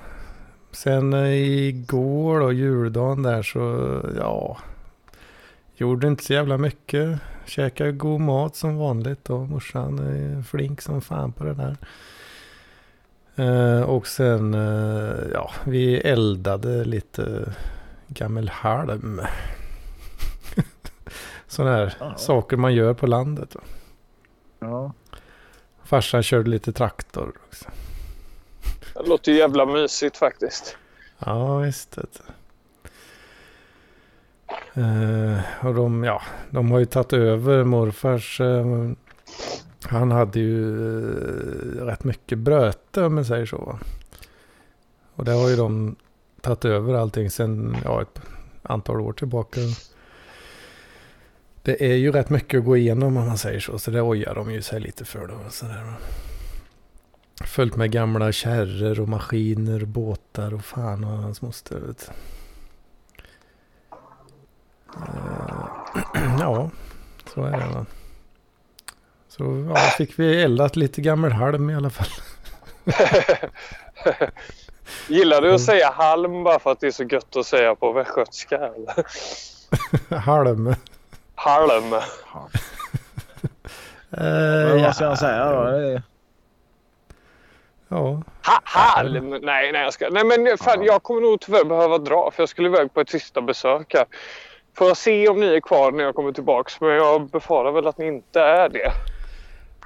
sen igår då, juldagen där så ja, gjorde inte så jävla mycket. Käkade god mat som vanligt och morsan är flink som fan på det där. Eh, och sen, eh, ja, vi eldade lite gammelhalm. Sådana här Ja. saker man gör på landet. va. Ja. Farsan körde lite traktor också. Det låter ju jävla mysigt faktiskt. Ja, visst. Eh, och de, ja, de har ju tagit över morfars. eh, han hade ju eh, rätt mycket bröte om man säger så. Och det har ju de tagit över allting sen ja, ett antal år tillbaka. Det är ju rätt mycket att gå igenom om man säger så. Så det ojar de ju sig lite för då. och Sådär. Följt med gamla kärror och maskiner och båtar och fan och hans moster. Vet. Eh, ja, så är det Man. Så ja, fick vi eldat lite gammal halm i alla fall. Gillar du att säga halm bara för att det är så gött att säga på västgötska? halm. Halm. Eh, vad ska jag säga då? Ja, Ha, halm? Nej, nej, jag ska. Nej, men fan, jag kommer nog tyvärr behöva dra för jag skulle iväg på ett sista besök här. Får jag se om ni är kvar när jag kommer tillbaks men jag befarar väl att ni inte är det.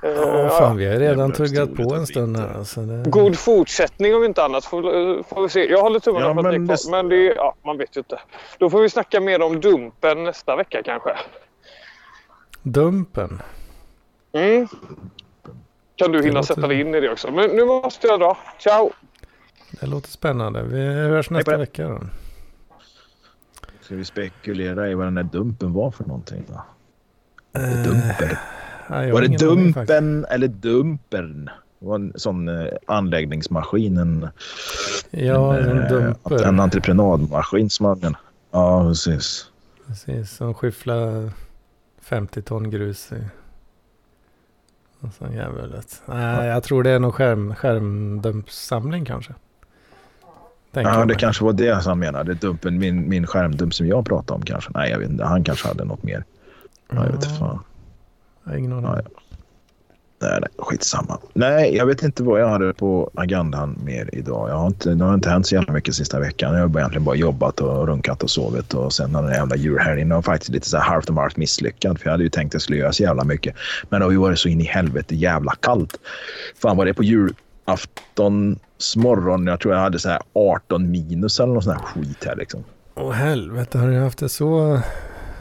Eh, ja fan vi har redan tuggat på en stund här. Alltså, det... God fortsättning om inte annat. Får, får vi se. Jag håller tummarna Ja, för att ni är men kvar. det- Men det ja, man vet ju inte. Då får vi snacka mer om Dumpen nästa vecka kanske. Dumpen. Mm. kan du hinna låter- sätta dig in i det också. Men nu måste jag dra. Ciao! Det låter spännande. Vi hörs nästa det. vecka då. Ska vi spekulera i vad den där dumpen var för någonting? Då? Eh, Dumper. Nej, Var det dumpen eller dumpern? Det var en sån eh, anläggningsmaskin. En, Ja, en eh, dumper. en entreprenadmaskin som man... Ja, precis. Precis, som skyfflar 50 ton grus i. Och. Nej, jag tror det är någon skärm, skärmdumpssamling kanske. Tänker Ja, det mig. kanske var det han menade. Dumpen, min, min skärmdump som jag pratade om kanske. Nej, jag vet inte. Han kanske hade något mer. Ja, jag vet inte fan. Jag har ingen aning. Ja, Nej, nej, skitsamma. Nej, jag vet inte vad jag hade på agendan mer idag. Jag har inte, det har inte hänt så jävla mycket sista veckan. Jag har egentligen bara jobbat och runkat och sovit. Och sen har den jävla julhelgen var faktiskt lite så här halvt om halvt misslyckad. För jag hade ju tänkt att jag skulle göra så jävla mycket. Men det har ju varit så in i helvete jävla kallt. Fan var det på julaftons morgon. Jag tror jag hade så här 18 minus eller någon sån här skit här liksom. Åh helvete, har du haft det så,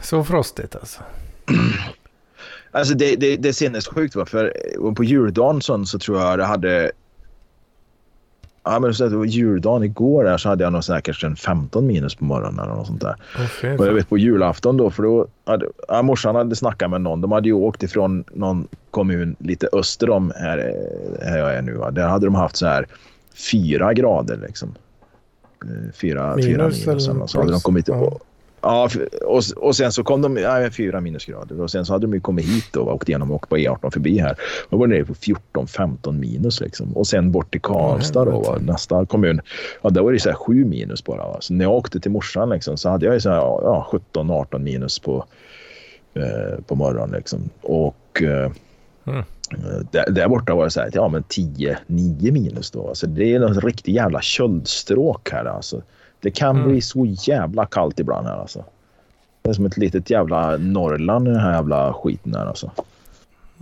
så frostigt alltså? Alltså det, det, det är sinnessjukt. va, För eh, på juldagen så tror jag det hade... Ja, men så det var juldagen igår där så hade jag nog säkert en 15 minus på morgonen eller något sånt där. Fy Och jag vet på julafton då, för då hade ja, morsan hade snackat med någon. De hade ju åkt ifrån någon kommun lite öster om här, eh, här jag är nu. Va? Där hade de haft så här fyra grader liksom. Eh, Fyra Minus fyra minus eller så hade de kommit Ja. Ja, och, och sen så kom de, ja, fyra minusgrader och sen så hade de ju kommit hit då, och åkt igenom och åkt på E18 förbi här. Och var nere på 14-15 minus liksom. Och sen bort till Karlstad då, va, nästa kommun. Ja, där var det så här 7 minus bara. Va. Så när jag åkte till morsan liksom, så hade jag ju så här, ja, 17-18 minus på, eh, på morgonen liksom. Och eh, Mm. eh, där, där borta var det så här, ja men 10-9 minus då. Alltså, det är något riktigt jävla köldstråk här alltså. Det kan Mm. bli så jävla kallt ibland här alltså. Det är som ett litet jävla Norrland i den här jävla skiten här alltså.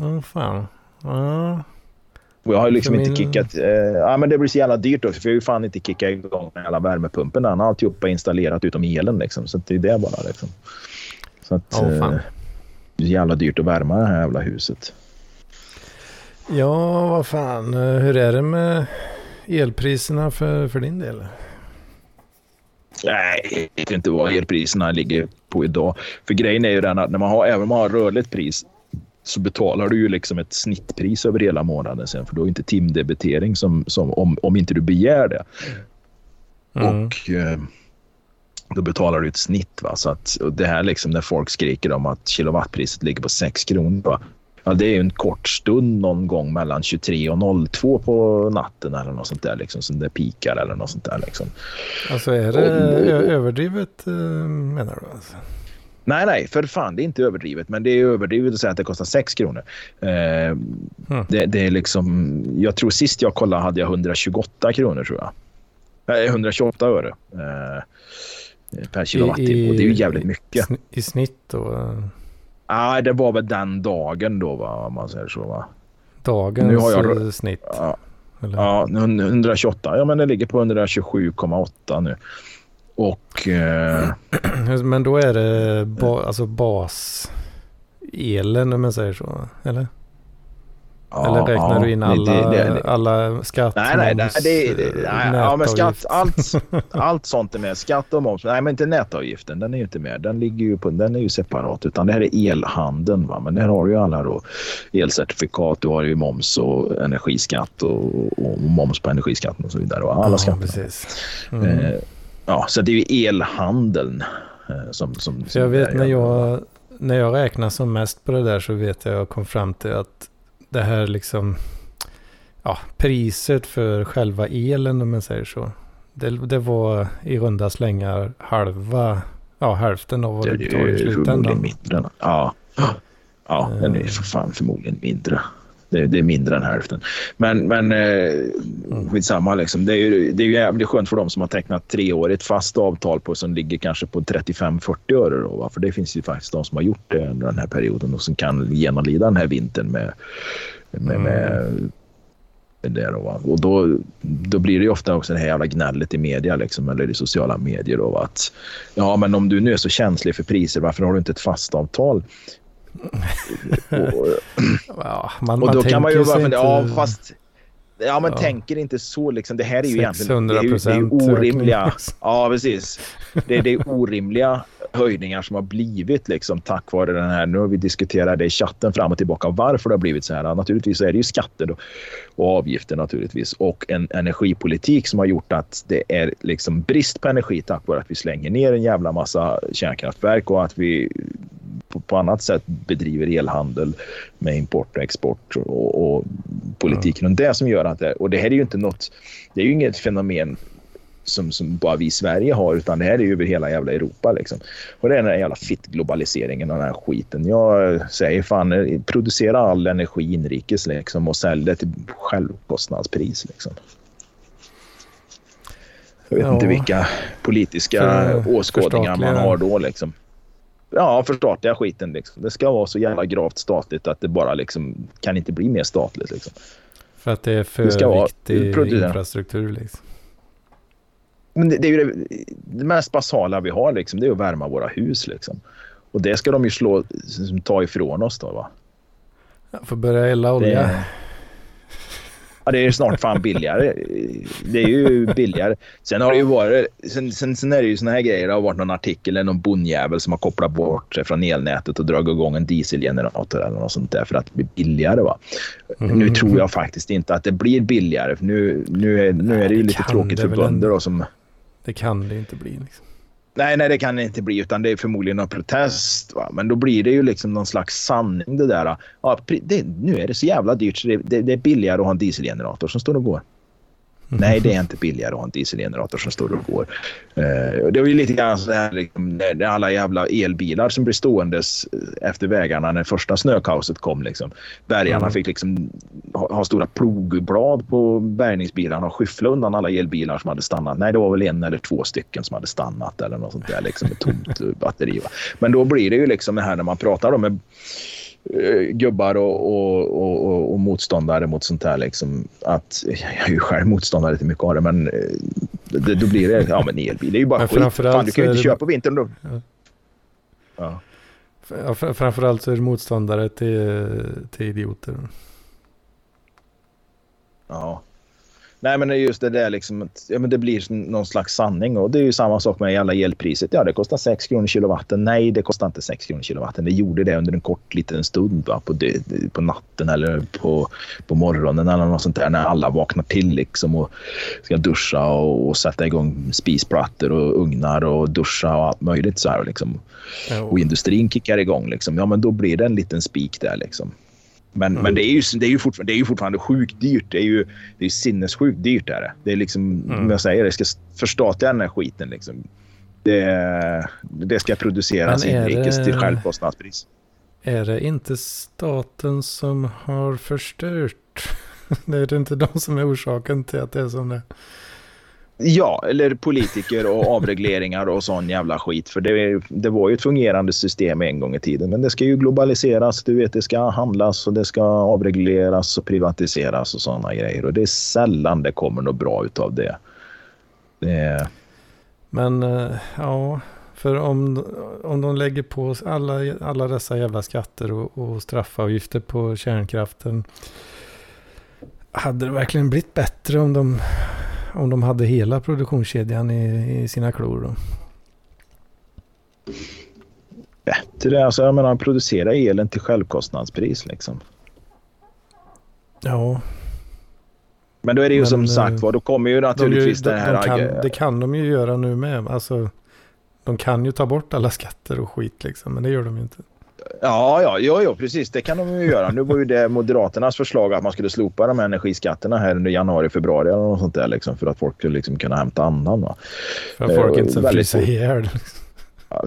Åh fan. Ja. Och jag har ju liksom inte min- kickat... Eh, ja, men det blir så jävla dyrt också för jag har ju fan inte kickat igång den jävla värmepumpen. Den har alltihopa installerat utom elen liksom. Så det är det bara liksom. Så att... Åh, fan. eh, det är jävla dyrt att värma det här jävla huset. ja, vad fan. eh, Hur är det med elpriserna för, för din del? Nej, jag vet inte vad elpriserna ligger på idag. För grejen är ju den att när man har, även om man har rörligt pris så betalar du ju liksom ett snittpris över hela månaden sen. För du har inte timdebitering som, som om, om inte du begär det. Mm. Och eh, då betalar du ett snitt. Va? Så att, och det här liksom när folk skriker om att kilowattpriset ligger på 6 kronor. Va? Ja, det är ju en kort stund någon gång mellan 23 och 02 på natten eller något sånt där. Liksom, som det pikar eller något sånt där. Liksom. Alltså är det ö- överdrivet eh, menar du? Alltså? Nej, nej, för fan. Det är inte överdrivet. Men det är överdrivet att säga att det kostar 6 kronor. Eh, det, det är liksom... Jag tror sist jag kollade hade jag 128 kronor tror jag. Nej, 128 öre. Eh, per kilowattimme. Och det är ju jävligt mycket. sn- I snitt då? Nej, det var väl den dagen då, va, om man säger så. Va? Dagens Nu har jag snitt? Ja, Eller? ja, 128. Ja, men det ligger på 127,8 nu. Och... Eh, Men då är det ba, alltså baselen om man säger så? Eller? Ja, Eller räknar ja, du in alla, det- det- det- alla skatt, Nej, nej, nej, moms, det, eh, nej ja, men skatt, allt, allt sånt är med. Skatt och moms. Nej, men inte nätavgiften. Den är ju inte med. Den, ligger ju på, den är ju separat. Utan det här är elhandeln. Va? Men där har du ju alla då elcertifikat. Du har ju moms och energiskatt och, och moms på energiskatten och så vidare. Och alla Ja, skatter. precis. Mm. Eh, ja, så det är ju elhandeln eh, som... som, För jag som vet är- när jag, när jag räknar som mest på det där så vet jag jag kom fram till att det här liksom, ja, priset för själva elen om man säger så. Det, det var i runda slängar halva, ja hälften av vad Det är betalar i slutändan. mindre. Ja, ja den är för fan förmodligen mindre. Det, det är mindre än hälften. Men, men eh, skitsamma. Liksom. Det, är ju, det är ju jävligt skönt för dem som har tecknat treårigt fast avtal på som ligger kanske på 35-40 öre. Då, va? För det finns ju faktiskt de som har gjort det under den här perioden och som kan genomlida den här vintern med, med, med med det då, va? Och då, då blir det ofta också det här jävla gnället i media liksom, eller i sociala medier. Då, va? att, ja, men om du nu är så känslig för priser, varför har du inte ett fast avtal? Och, Ja, man, och man då kan man ju bara fundera, inte- ja fast... Ja men Ja. tänker inte så liksom. Det här är ju egentligen... 600 Det är det är orimliga... ökning. Ja precis. Det, det är orimliga höjningar som har blivit liksom tack vare den här... Nu har vi diskuterat det i chatten fram och tillbaka varför det har blivit så här. Naturligtvis så är det ju skatter då, och avgifter naturligtvis och en energipolitik som har gjort att det är liksom brist på energi tack vare att vi slänger ner en jävla massa kärnkraftverk och att vi på, annat sätt bedriver elhandel med import och export och, och politiken. Och det som gör att det, och det här är ju inte något, det är ju inget fenomen som, som bara vi i Sverige har utan det här är ju över hela jävla Europa liksom. Och det är den här jävla fittglobaliseringen och den här skiten. Jag säger fan, producera all energi inrikes liksom och sälj det till självkostnadspris liksom. Jag vet Ja. inte vilka politiska För- åskådningar man har då liksom. Ja, förstatliga skiten liksom. Det ska vara så jävla gravt statligt att det bara liksom kan inte bli mer statligt liksom. För att det är för Det ska vara viktig producera. infrastruktur liksom. Men det, det är ju det, det mest basala vi har liksom, det är att värma våra hus liksom. Och det ska de ju slå, som ta ifrån oss då va. Jag får börja elda olja. Det, ja, det är snart fan billigare. Det är ju billigare. Sen har det ju varit, sen, sen, sen är det ju såna här grejer. Det har varit någon artikel eller någon bondjävel som har kopplat bort sig från elnätet och dragit igång en dieselgenerator eller något sånt där för att det blir billigare va. Mm. Nu tror jag faktiskt inte att det blir billigare. För nu, nu, är, nu är det ju lite tråkigt för bönder då, som det kan det inte bli. Liksom. Nej, nej, det kan det inte bli, utan det är förmodligen en protest. Va? Men då blir det ju liksom någon slags sanning det där. Ja, det, nu är det så jävla dyrt så det, det, det är billigare att ha en dieselgenerator som står och går. Nej, det är inte billigare att ha en dieselgenerator som står och går. Eh, det var ju lite grann så här, liksom, alla jävla elbilar som blir ståendes eh, efter vägarna när första snökaoset kom. Liksom. Bärgarna Mm. fick liksom ha, ha stora plogblad på bärgningsbilarna och skyffla undan alla elbilar som hade stannat. Nej, det var väl en eller två stycken som hade stannat eller något sånt där liksom med tomt eh, batteri. Va? Men då blir det ju liksom det här när man pratar eh, gubbar och, och, och, och, motståndare mot sånt här. Liksom, att, jag är ju själv motståndare till mycket av det, men eh, det, då blir det ja, men elbil. Det är ju bara skit. Fan, du kan ju inte det- köpa på vintern då. Ja. Ja. Ja, fr- framförallt så är det motståndare till, till idioter. Ja. Nej, men det är just det där liksom. Att, ja, men det blir någon slags sanning och det är ju samma sak med alla elpriset. Ja, det kostar 6 kronor kilowatten. Nej, det kostar inte 6 kronor kilowatten. Det gjorde det under en kort liten stund va? På, på natten eller på, på morgonen eller något sånt där när alla vaknar till liksom och ska duscha och, och sätta igång spisplattor och ugnar och duscha och allt möjligt så här liksom. Och industrin kickar igång liksom. Ja, men då blir det en liten spik där liksom. Men, Mm. men det är ju, det är ju fortfarande, det är ju fortfarande sjukt dyrt. Det är ju det är sinnessjukt dyrt. Är det. det är liksom, Mm. jag säger, det ska förstatliga den här skiten. Liksom. Det, det ska produceras inrikes det- till självkostnadspris. Är det inte staten som har förstört? Det är det inte de som är orsaken till att det är som det är. Ja, eller politiker och avregleringar och sån jävla skit. För det, det var ju ett fungerande system en gång i tiden. Men det ska ju globaliseras. Du vet, det ska handlas och det ska avregleras och privatiseras och såna grejer. Och det är sällan det kommer något bra utav det. det Men eh, ja, för om, om de lägger på alla, alla dessa jävla skatter och, och straffavgifter på kärnkraften. Hade det verkligen blivit bättre om de, om de hade hela produktionskedjan i, i sina klor då? bättre. Alltså, jag menar, producera elen till självkostnadspris. Liksom. Ja, Men då är det ju Men, som eh, sagt var, då kommer ju de, naturligtvis de, det här... de kan, det kan de ju göra nu med. Alltså, de kan ju ta bort alla skatter och skit liksom, men det gör de ju inte. Ja, ja, ja, ja, precis. Det kan de ju göra. Nu var ju det Moderaternas förslag att man skulle slopa de här energiskatterna här under januari, februari eller något sånt där liksom, för att folk skulle liksom kunna hämta andan. Va? För att folk var inte ska frysa ihjäl.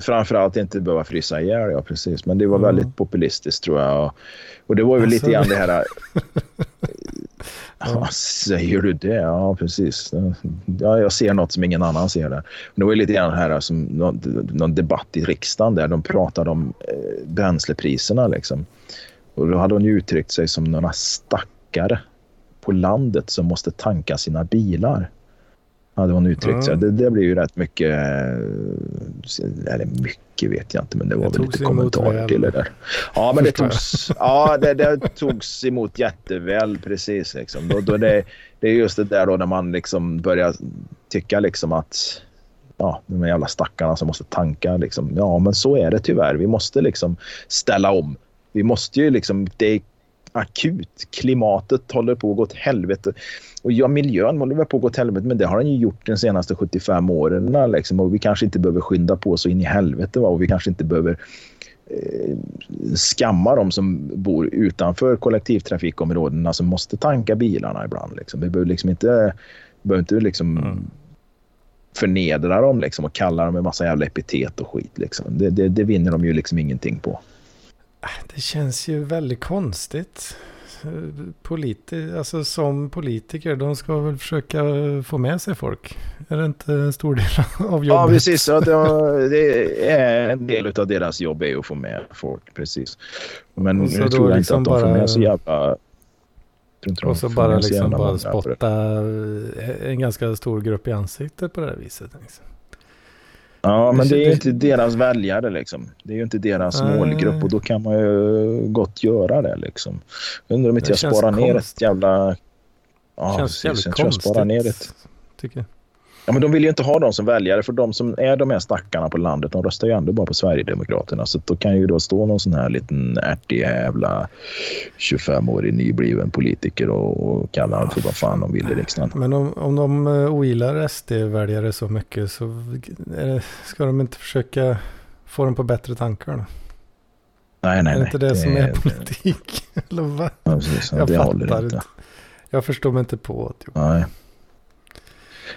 Framförallt inte behöva frysa ihjäl, ja precis. Men det var Mm. väldigt populistiskt tror jag. Och, och det var ju Alltså. lite grann det här... Ja. Säger du det? Ja, precis. Ja, jag ser något som ingen annan ser där. Det var lite grann här som någon, någon debatt i riksdagen där de pratade om eh, bränslepriserna. Liksom. Och då hade hon uttryckt sig som några stackare på landet som måste tanka sina bilar. Hade hon uttryckt sig. Det, det blir ju rätt mycket, eh, eller mycket vet jag inte, men det var Det väl lite väl. till det där. Ja, men det togs, ja, det, det togs emot jätteväl precis. Liksom. Då, då det, det är just det där då när man liksom börjar tycka liksom att ja, de här jävla stackarna som måste tanka. Liksom. Ja, men så är det tyvärr. Vi måste liksom ställa om. Vi måste ju liksom, det akut. Klimatet håller på att gå åt helvete. Och ja, miljön håller väl på att gå åt helvete, men det har den ju gjort de senaste 75 åren. Liksom. Och vi kanske inte behöver skynda på så in i helvete. Va? Och vi kanske inte behöver eh, skamma de som bor utanför kollektivtrafikområdena som måste tanka bilarna ibland. Liksom. Vi behöver liksom inte, behöver inte liksom Mm. förnedra dem liksom, och kalla dem en massa jävla epitet och skit. Liksom. Det, det, det vinner de ju liksom ingenting på. Det känns ju väldigt konstigt. Politi alltså som politiker, de ska väl försöka få med sig folk. Är det inte en stor del av jobbet? Ja, precis. Att det, är en del av deras jobb är att få med folk. Precis. Men nu tror jag liksom inte att de får bara- med så jävla... Och så bara liksom bara spotta eh, en ganska stor grupp i ansiktet på det här viset. Liksom. Ja, men det är ju inte deras väljare liksom. Det är ju inte deras Nej. målgrupp och då kan man ju gott göra det liksom. Undrar om inte jag sparar ner konst- ett jävla... Ja, känns precis. jävligt tror jag konstigt. sparar ner ett Tycker jag. Ja, men de vill ju inte ha dem som väljare för de som är de här stackarna på landet de röstar ju ändå bara på Sverigedemokraterna. Så då kan ju då stå någon sån här liten ärtig jävla 25-årig nybliven politiker och, och kalla dem för vad fan de vill i riksdagen. Men om, om de eh, ogillar SD-väljare så mycket så det, ska de inte försöka få dem på bättre tankar då? Nej, nej, är det nej. inte det, som är politik? Eller vad? Ja, precis. Ja, Jag det fattar inte. inte. Jag förstår mig inte på det. Nej.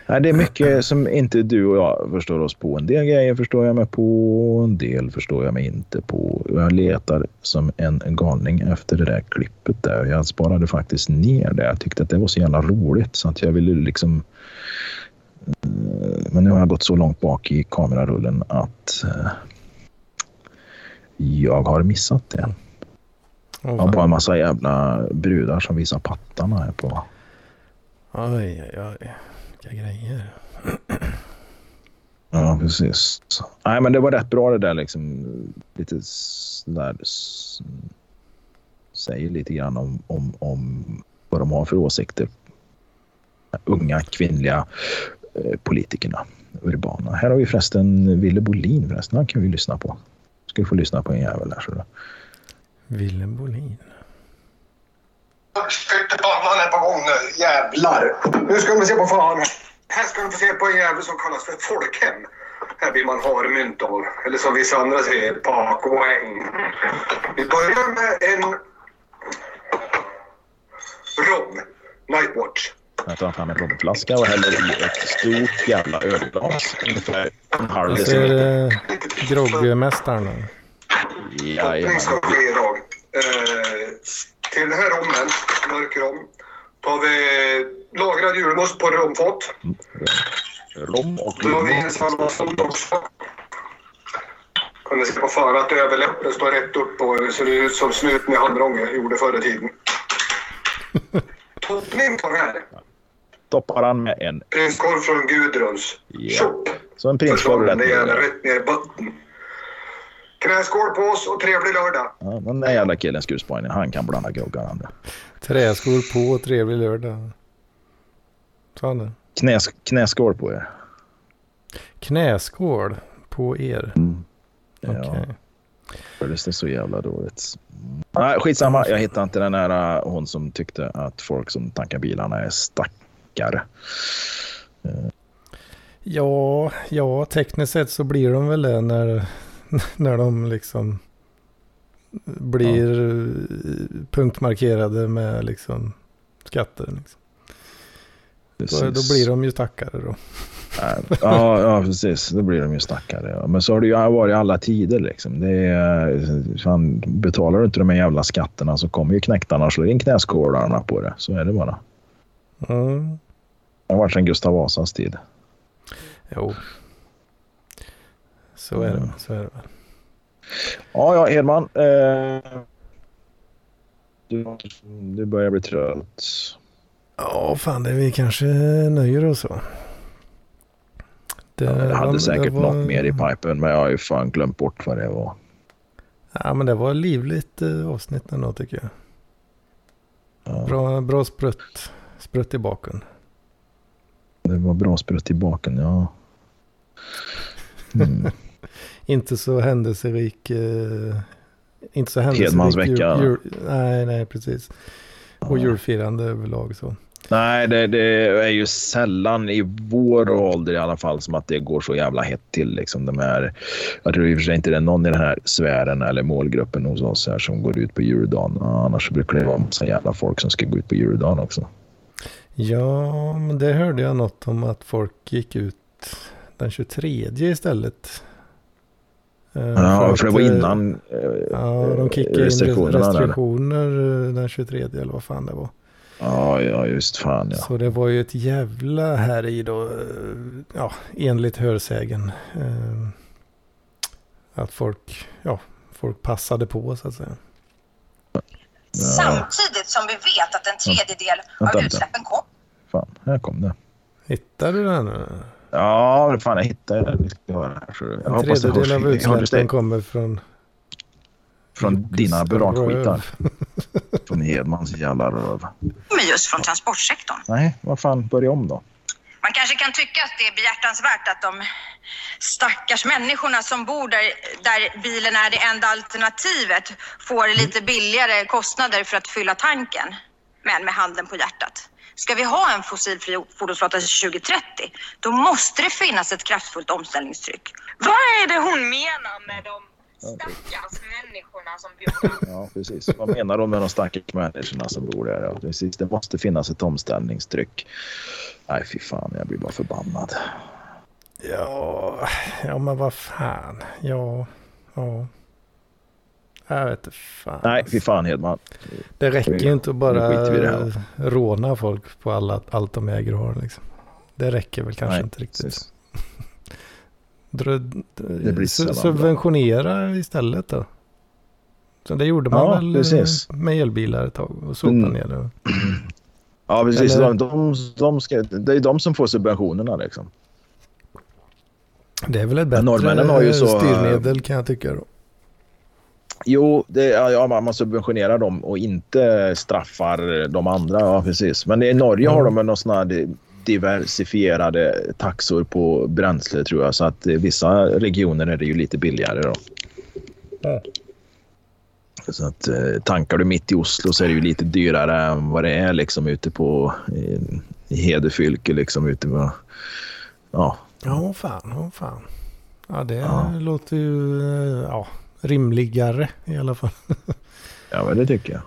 Nej, det är mycket som inte du och jag förstår oss på. En del grejer förstår jag mig på, en del förstår jag mig inte på. Jag letar som en galning efter det där klippet där. Jag sparade faktiskt ner det. Jag tyckte att det var så jävla roligt så att jag ville liksom... Eh, men nu har jag gått så långt bak i kamerarullen att eh, jag har missat det. Oh, Jag har bara en massa jävla brudar som visar pattarna här på Oj, oj, oj. Vilka grejer. Ja, precis. Nej, men det var rätt bra det där liksom. Lite sådär. Säger lite grann om, om, om vad de har för åsikter. Unga kvinnliga eh, politikerna. Urbana. Här har vi förresten Ville Bolin förresten. Han kan vi lyssna på. Ska du få lyssna på en jävel här. Willem Bolin. Är på gång nu. Jävlar. Nu ska vi se på fan. Här ska vi få se på en jävel som kallas för folkhem. Här vill man ha mynt av. Eller som vissa andra säger, bakpoäng. Vi börjar med en rom. Nightwatch. Jag tar fram en romflaska och häller i ett stort jävla ölglas. Ungefär en halv Så är deciliter. det groggmästaren. Jajamän. Det ska ske idag. Eh, till den här rommen, mörk rom, tar vi lagrad julmust på romfat. Rom och Då har vi en salvation också. Kunde se på fan att överläppen står rätt upp och det ser ut som snuten i handrånge gjorde förr i tiden. Toppning på den här. Toppar han med en. Prinskorv från Gudruns. Ja. Tjopp! Så en prinskorv rätt Det är ner. rätt ner i botten. Knäskål på oss och trevlig lördag. Ja, den där jävla killen skruvspojangen, han kan blanda groggar han. Träskor på och trevlig lördag. Sa han det? Knäs, knäskål på er. Knäskål på er. Ja, Okej. hördes det så jävla dåligt. Nej, skitsamma. Jag hittade inte den här äh, hon som tyckte att folk som tankar bilarna är stackare. Ja, ja, tekniskt sett så blir de väl det när, när de liksom blir eh, punktmarkerade med liksom skatter. Liksom. Då, då blir de ju stackare då. Ja, ja, precis. Då blir de ju stackare. Ja. Men så har det ju varit i alla tider. Liksom. Det är, fan, betalar du inte de här jävla skatterna så kommer ju knäktarna och slår in knäskålarna på det. Så är det bara. Mm. Det har varit sedan Gustav Vasas tid. Jo. Så är det, så är det väl. Ja, ja, Hedman. Eh, du, du börjar bli trött. Ja, fan det vi kanske nöjer oss så. Det, Ja, jag hade var- säkert det var- något mer i pipen men jag har ju fan glömt bort vad det var. Ja, men det var livligt eh, avsnitt ändå tycker jag. Ja, Bra, bra sprutt, sprutt i baken. Det var bra sprutt i baken, ja. Mm. Inte så händelserik. Eh, inte så händelserik. Hedmans vecka. jul- jul- nej, nej, precis. Och julfirande överlag så. Nej, det, det är ju sällan i vår ålder i alla fall som att det går så jävla hett till. Liksom. De här, jag tror i och för sig inte det är någon i den här sfären eller målgruppen hos oss här som går ut på juldagen. Annars brukar det vara så jävla folk som ska gå ut på juldagen också. Ja, men det hörde jag något om att folk gick ut den 23 istället. Eh, Ja, för det att, var eh, innan eh, Ja, de kickade in restriktionerna. där. restriktioner eh, den 23 eller vad fan det var. Ja, ja, just fan ja. Så det var ju ett jävla här i då, eh, ja, enligt hörsägen. eh, Att folk, ja, folk passade på så att säga. Samtidigt som vi vet att en tredjedel Vänta, av vänta. utsläppen kom Fan, här kom det. Hittar du den? Ja, fan jag hittade jag En tredjedel av utsläppen det. kommer från... Från dina röv. Från Hedmans jävla röv. kommer just från transportsektorn. Nej, vad fan, börja om då. Man kanske kan tycka att det är behjärtansvärt att de stackars människorna som bor där, där bilen är det enda alternativet får lite billigare kostnader för att fylla tanken. Men med handen på hjärtat. Ska vi ha en fossilfri fordonsflotta till 2030, då måste det finnas ett kraftfullt omställningstryck. Vad är det hon menar med de stackars människorna som bor där? Ja, precis. Vad menar de med de stackars människorna som bor där? Ja, precis. Det måste finnas ett omställningstryck. Nej, fy fan, jag blir bara förbannad. Ja, ja men vad fan. Ja, ja. Jag vet inte fan. Nej, fy fan Hedman. Det räcker ju inte att bara råna folk på alla, allt de äger och har. Liksom. Det räcker väl kanske Nej, inte riktigt. precis. Subventionera istället då. Så det gjorde man Ja, väl precis. eh, med elbilar ett tag och Mm. sopaneler. Ja, precis. Eller- De, de, ska, det är de som får subventionerna liksom. Det är väl ett bättre har ju så, styrmedel kan jag tycka då. Jo, det, ja, man- subventionerar dem och inte straffar de andra. Ja, precis. Men i Norge har Mm. de väl några sådana här diversifierade taxor på bränsle tror jag. Så att i vissa regioner är det ju lite billigare då. Ja. Så att eh, tankar du mitt i Oslo så är det ju lite dyrare än vad det är liksom ute på i, i Hedefylke liksom ute på... Ja, Ja, fan, fan. Ja, det Ja. låter ju eh, ja, rimligare i alla fall. ja men det tycker jag.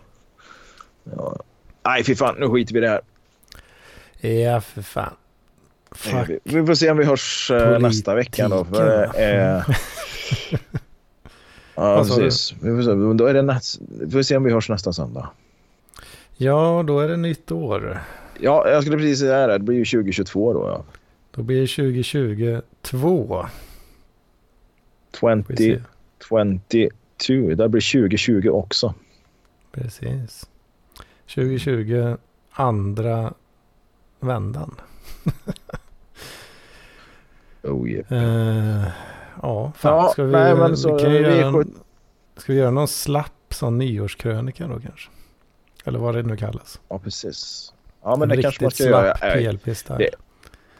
Ja. Nej, fy fan. Nu skiter vi i det här. Ja, för fan. Fuck. Vi, får se om vi hörs eh, nästa vecka då. För, Politiken, eh, ja, precis. Vi får, se, då är det näst, vi får se om vi hörs nästa söndag. Ja, då är det nytt år. Ja, jag skulle precis säga det. Det blir ju 2022 då. Ja. Då blir det 2022. Får vi 20, se. 22. Det blir 2020 också. Precis. 2020, andra vändan. Oh, yeah. Eh, ja, fan. Ja, ska vi, nej, men vi så kan ju vi göra, en, ska vi göra någon slapp sån nyårskrönika då kanske? Eller vad det nu kallas. Ja, precis. Ja, men En det kanske man riktigt ska göra. slapp Nej, PLP-style.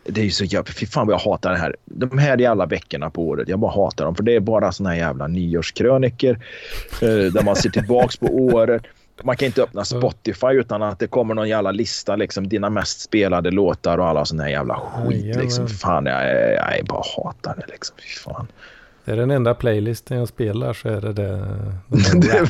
Det- är ju så jävla... Fy fan vad jag hatar det här. De här jävla veckorna på året. Jag bara hatar dem. För det är bara såna här jävla nyårskröniker. Eh, där man ser tillbaks på året. Man kan inte öppna Spotify utan att det kommer någon jävla lista. Liksom, dina mest spelade låtar och alla såna här jävla skit. Liksom. Fan, jag, jag, jag bara hatar det. Liksom. Fy fan. Det är den enda playlisten jag spelar så är det det. De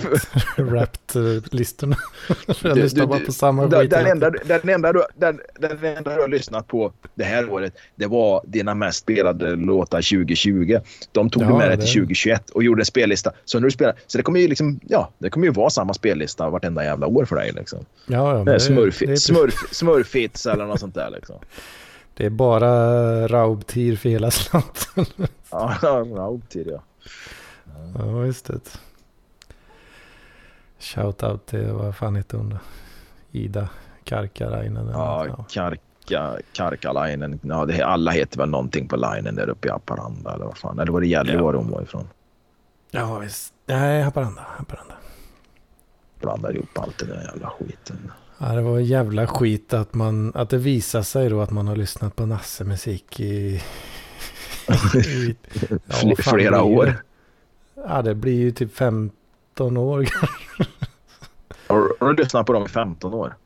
Wrapped-listorna. jag Du- lyssnar bara på samma skit. den, enda, den, enda du, den, den enda du har lyssnat på det här året, det var dina mest spelade låtar 2020. De tog Ja, du med dig det- till 2021 och gjorde en spellista. Så när du spelar, så det kommer ju liksom, ja, det kommer ju vara samma spellista vartenda jävla år för dig. Liksom. Ja, ja, men Det är smurf, det, är, smurf, smurfits eller något sånt där. Liksom. det är bara Raubtir för hela slanten. Ja, ja, till det. ja, just det. Shoutout till, vad fan heter hon då? Ida Karkarainen. Ja, Kar, Karka, Karkalainen. Ja, det, alla heter väl någonting på linen där uppe i Haparanda eller vad fan. Eller var det Gällivare hon var ifrån? Ja, visst. Nej, Haparanda. Haparanda. Blandar ihop allt det där jävla skiten. Ja, det var jävla skit att, man, att det visar sig då att man har lyssnat på Nasse-musik i... i ja, fan flera det? år. Ja, det blir ju typ 15 år. Har, har du lyssnat på dem i 15 år?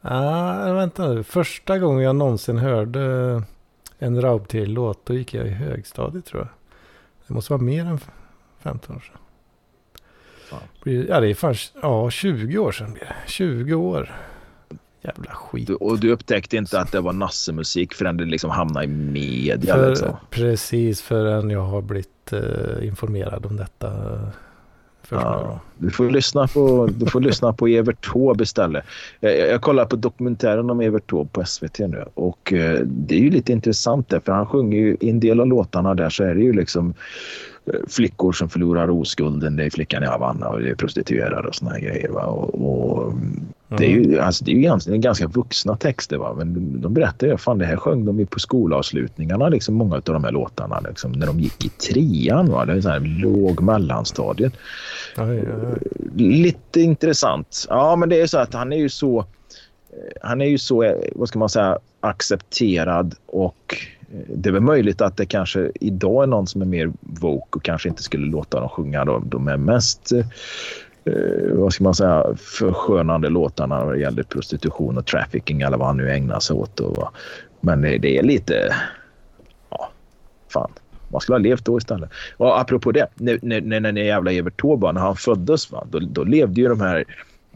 ah, vänta nu. Första gången jag någonsin hörde en Raubtil-låt, då gick jag i högstadiet tror jag. Det måste vara mer än 15 år sedan. Blir- Ja, det är fan ja, 20 år sedan blir det. 20 år. Jävla skit. Du, och du upptäckte inte att det var Nasse-musik förrän det liksom hamnade i media. För, Liksom. precis förrän jag har blivit eh, informerad om detta. eh. Ja, du får lyssna på, du får lyssna på Evert Taube istället. Jag, jag kollar på dokumentären om Evert Taube på SVT nu och eh, det är ju lite intressant där för han sjunger ju i en del av låtarna där så är det ju liksom flickor som förlorar oskulden, det är flickan i Havanna och det är prostituerade och såna här grejer. Va? Och, och det är ju, alltså, det är ju ganska, ganska vuxna texter va? men de, berättar ju fan det här sjöng de ju på skolavslutningarna liksom många av de här låtarna liksom, när de gick i trean. Va? Det är så här låg mellanstadiet oj. lite intressant. Ja, men det är så att han är ju så... eh, Han är ju så, eh, vad ska man säga, accepterad och eh, det är väl möjligt att det kanske idag är någon som är mer woke och kanske inte skulle låta dem sjunga de, de är mest eh, vad ska man säga, förskönande låtarna när det gäller prostitution och trafficking eller vad han nu ägnar sig åt. Och, men det, är lite... Ja, fan. Man skulle ha levt då istället. Och apropå det, när, när, när, jävla Evert Taube, när han föddes, va, då, då levde ju de här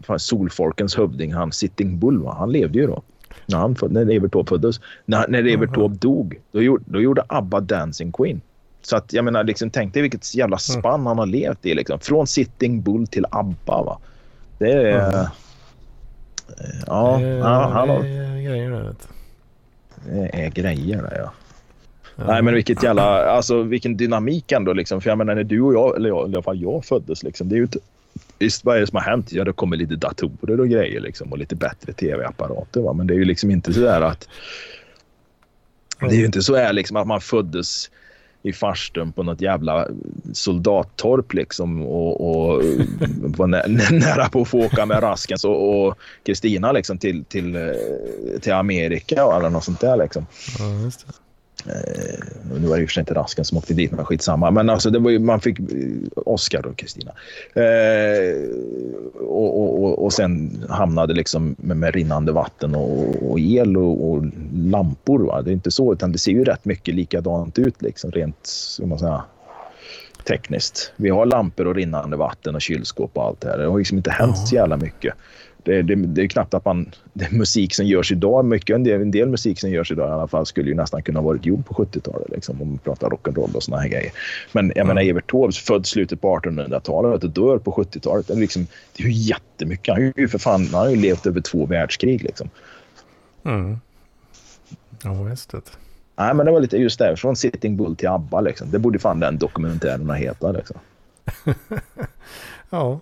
fan, solfolkens hövding, han Sitting Bull, va, han levde ju då. När, han, när Evert Taube föddes. När, när Evert Taube dog, då gjorde, då gjorde ABBA Dancing Queen. Så att jag menar, liksom, tänk dig vilket jävla spann han har levt i. Liksom. Från Sitting Bull till ABBA. Va? Det är... Mm. Ja, Eh, ja, han har, det är grejer där, vet det är grejer där ja. Ja. Nej men vilket jävla, alltså vilken dynamik ändå liksom. För jag menar när du och jag, eller jag, i alla fall jag föddes liksom. Det är ju visst vad är det som har hänt? Ja det kommer lite datorer och grejer liksom. Och lite bättre tv-apparater va. Men det är ju liksom inte så där att. Det är ju inte så här liksom att man föddes i farstun på något jävla soldattorp liksom och, och var nä, nära på att få åka med Raskens och Kristina liksom till, till, eh, till Amerika eller något sånt där liksom. Ja. Eh, nu var det och för sig inte Rasken som åkte dit, men skitsamma. Men alltså, det var ju, man fick eh, Oscar och Kristina. Eh, och, och, och, och sen hamnade liksom med, med rinnande vatten och, och el och, lampor. Va? Det är inte så, utan det ser ju rätt mycket likadant ut liksom, rent hur man säga, tekniskt. Vi har lampor och rinnande vatten och kylskåp och allt det här. Det har liksom inte hänt så jävla mycket. Det, det, är knappt att man... Det musik som görs idag, mycket, en del, en del musik som görs idag i alla fall skulle ju nästan kunna ha varit gjord på 70-talet. Liksom, om man pratar rock'n'roll och såna här grejer. Men jag menar Evert Taube, född slutet på 1800-talet och dör på 70-talet. Det är, liksom, det är ju jättemycket. Han har ju för fan han har ju levt över två världskrig. Liksom. Mm. Ja, visst. det. Nej, men det var lite just där, från Sitting Bull till ABBA. Liksom. Det borde fan den dokumentären ha hetat. Liksom. Ja,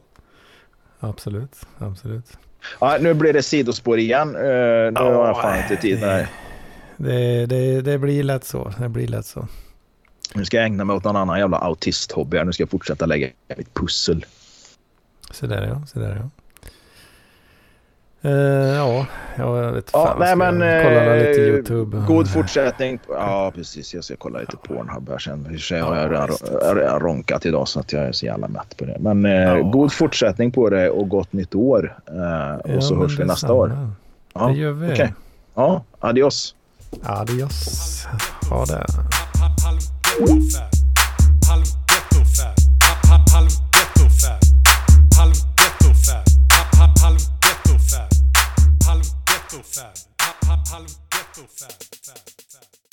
absolut. Absolut. Ja, nu blir det sidospår igen. Uh, nu har jag Ja, fan inte tid. Nej. Det, det, det blir lätt så. Det blir lätt så. Nu ska jag ägna mig åt någon annan jävla autisthobby. Nu ska jag fortsätta lägga mitt pussel. Så där ja, så där ja. Eh, ja, jag vet Ja, fan. nej, ska men, jag kolla lite eh, YouTube. God fortsättning. Ja, precis. Jag ska kolla lite Pornhub här sen. I och för sig har jag ronkat idag så att jag är så jävla mätt på det. Men eh, Ja. god fortsättning på det och gott nytt år. Eh, och så Ja, hörs vi nästa detsamma. år. Ja, det gör vi. okej. Ja, adios. Adios. Ha det. Halv ghetto.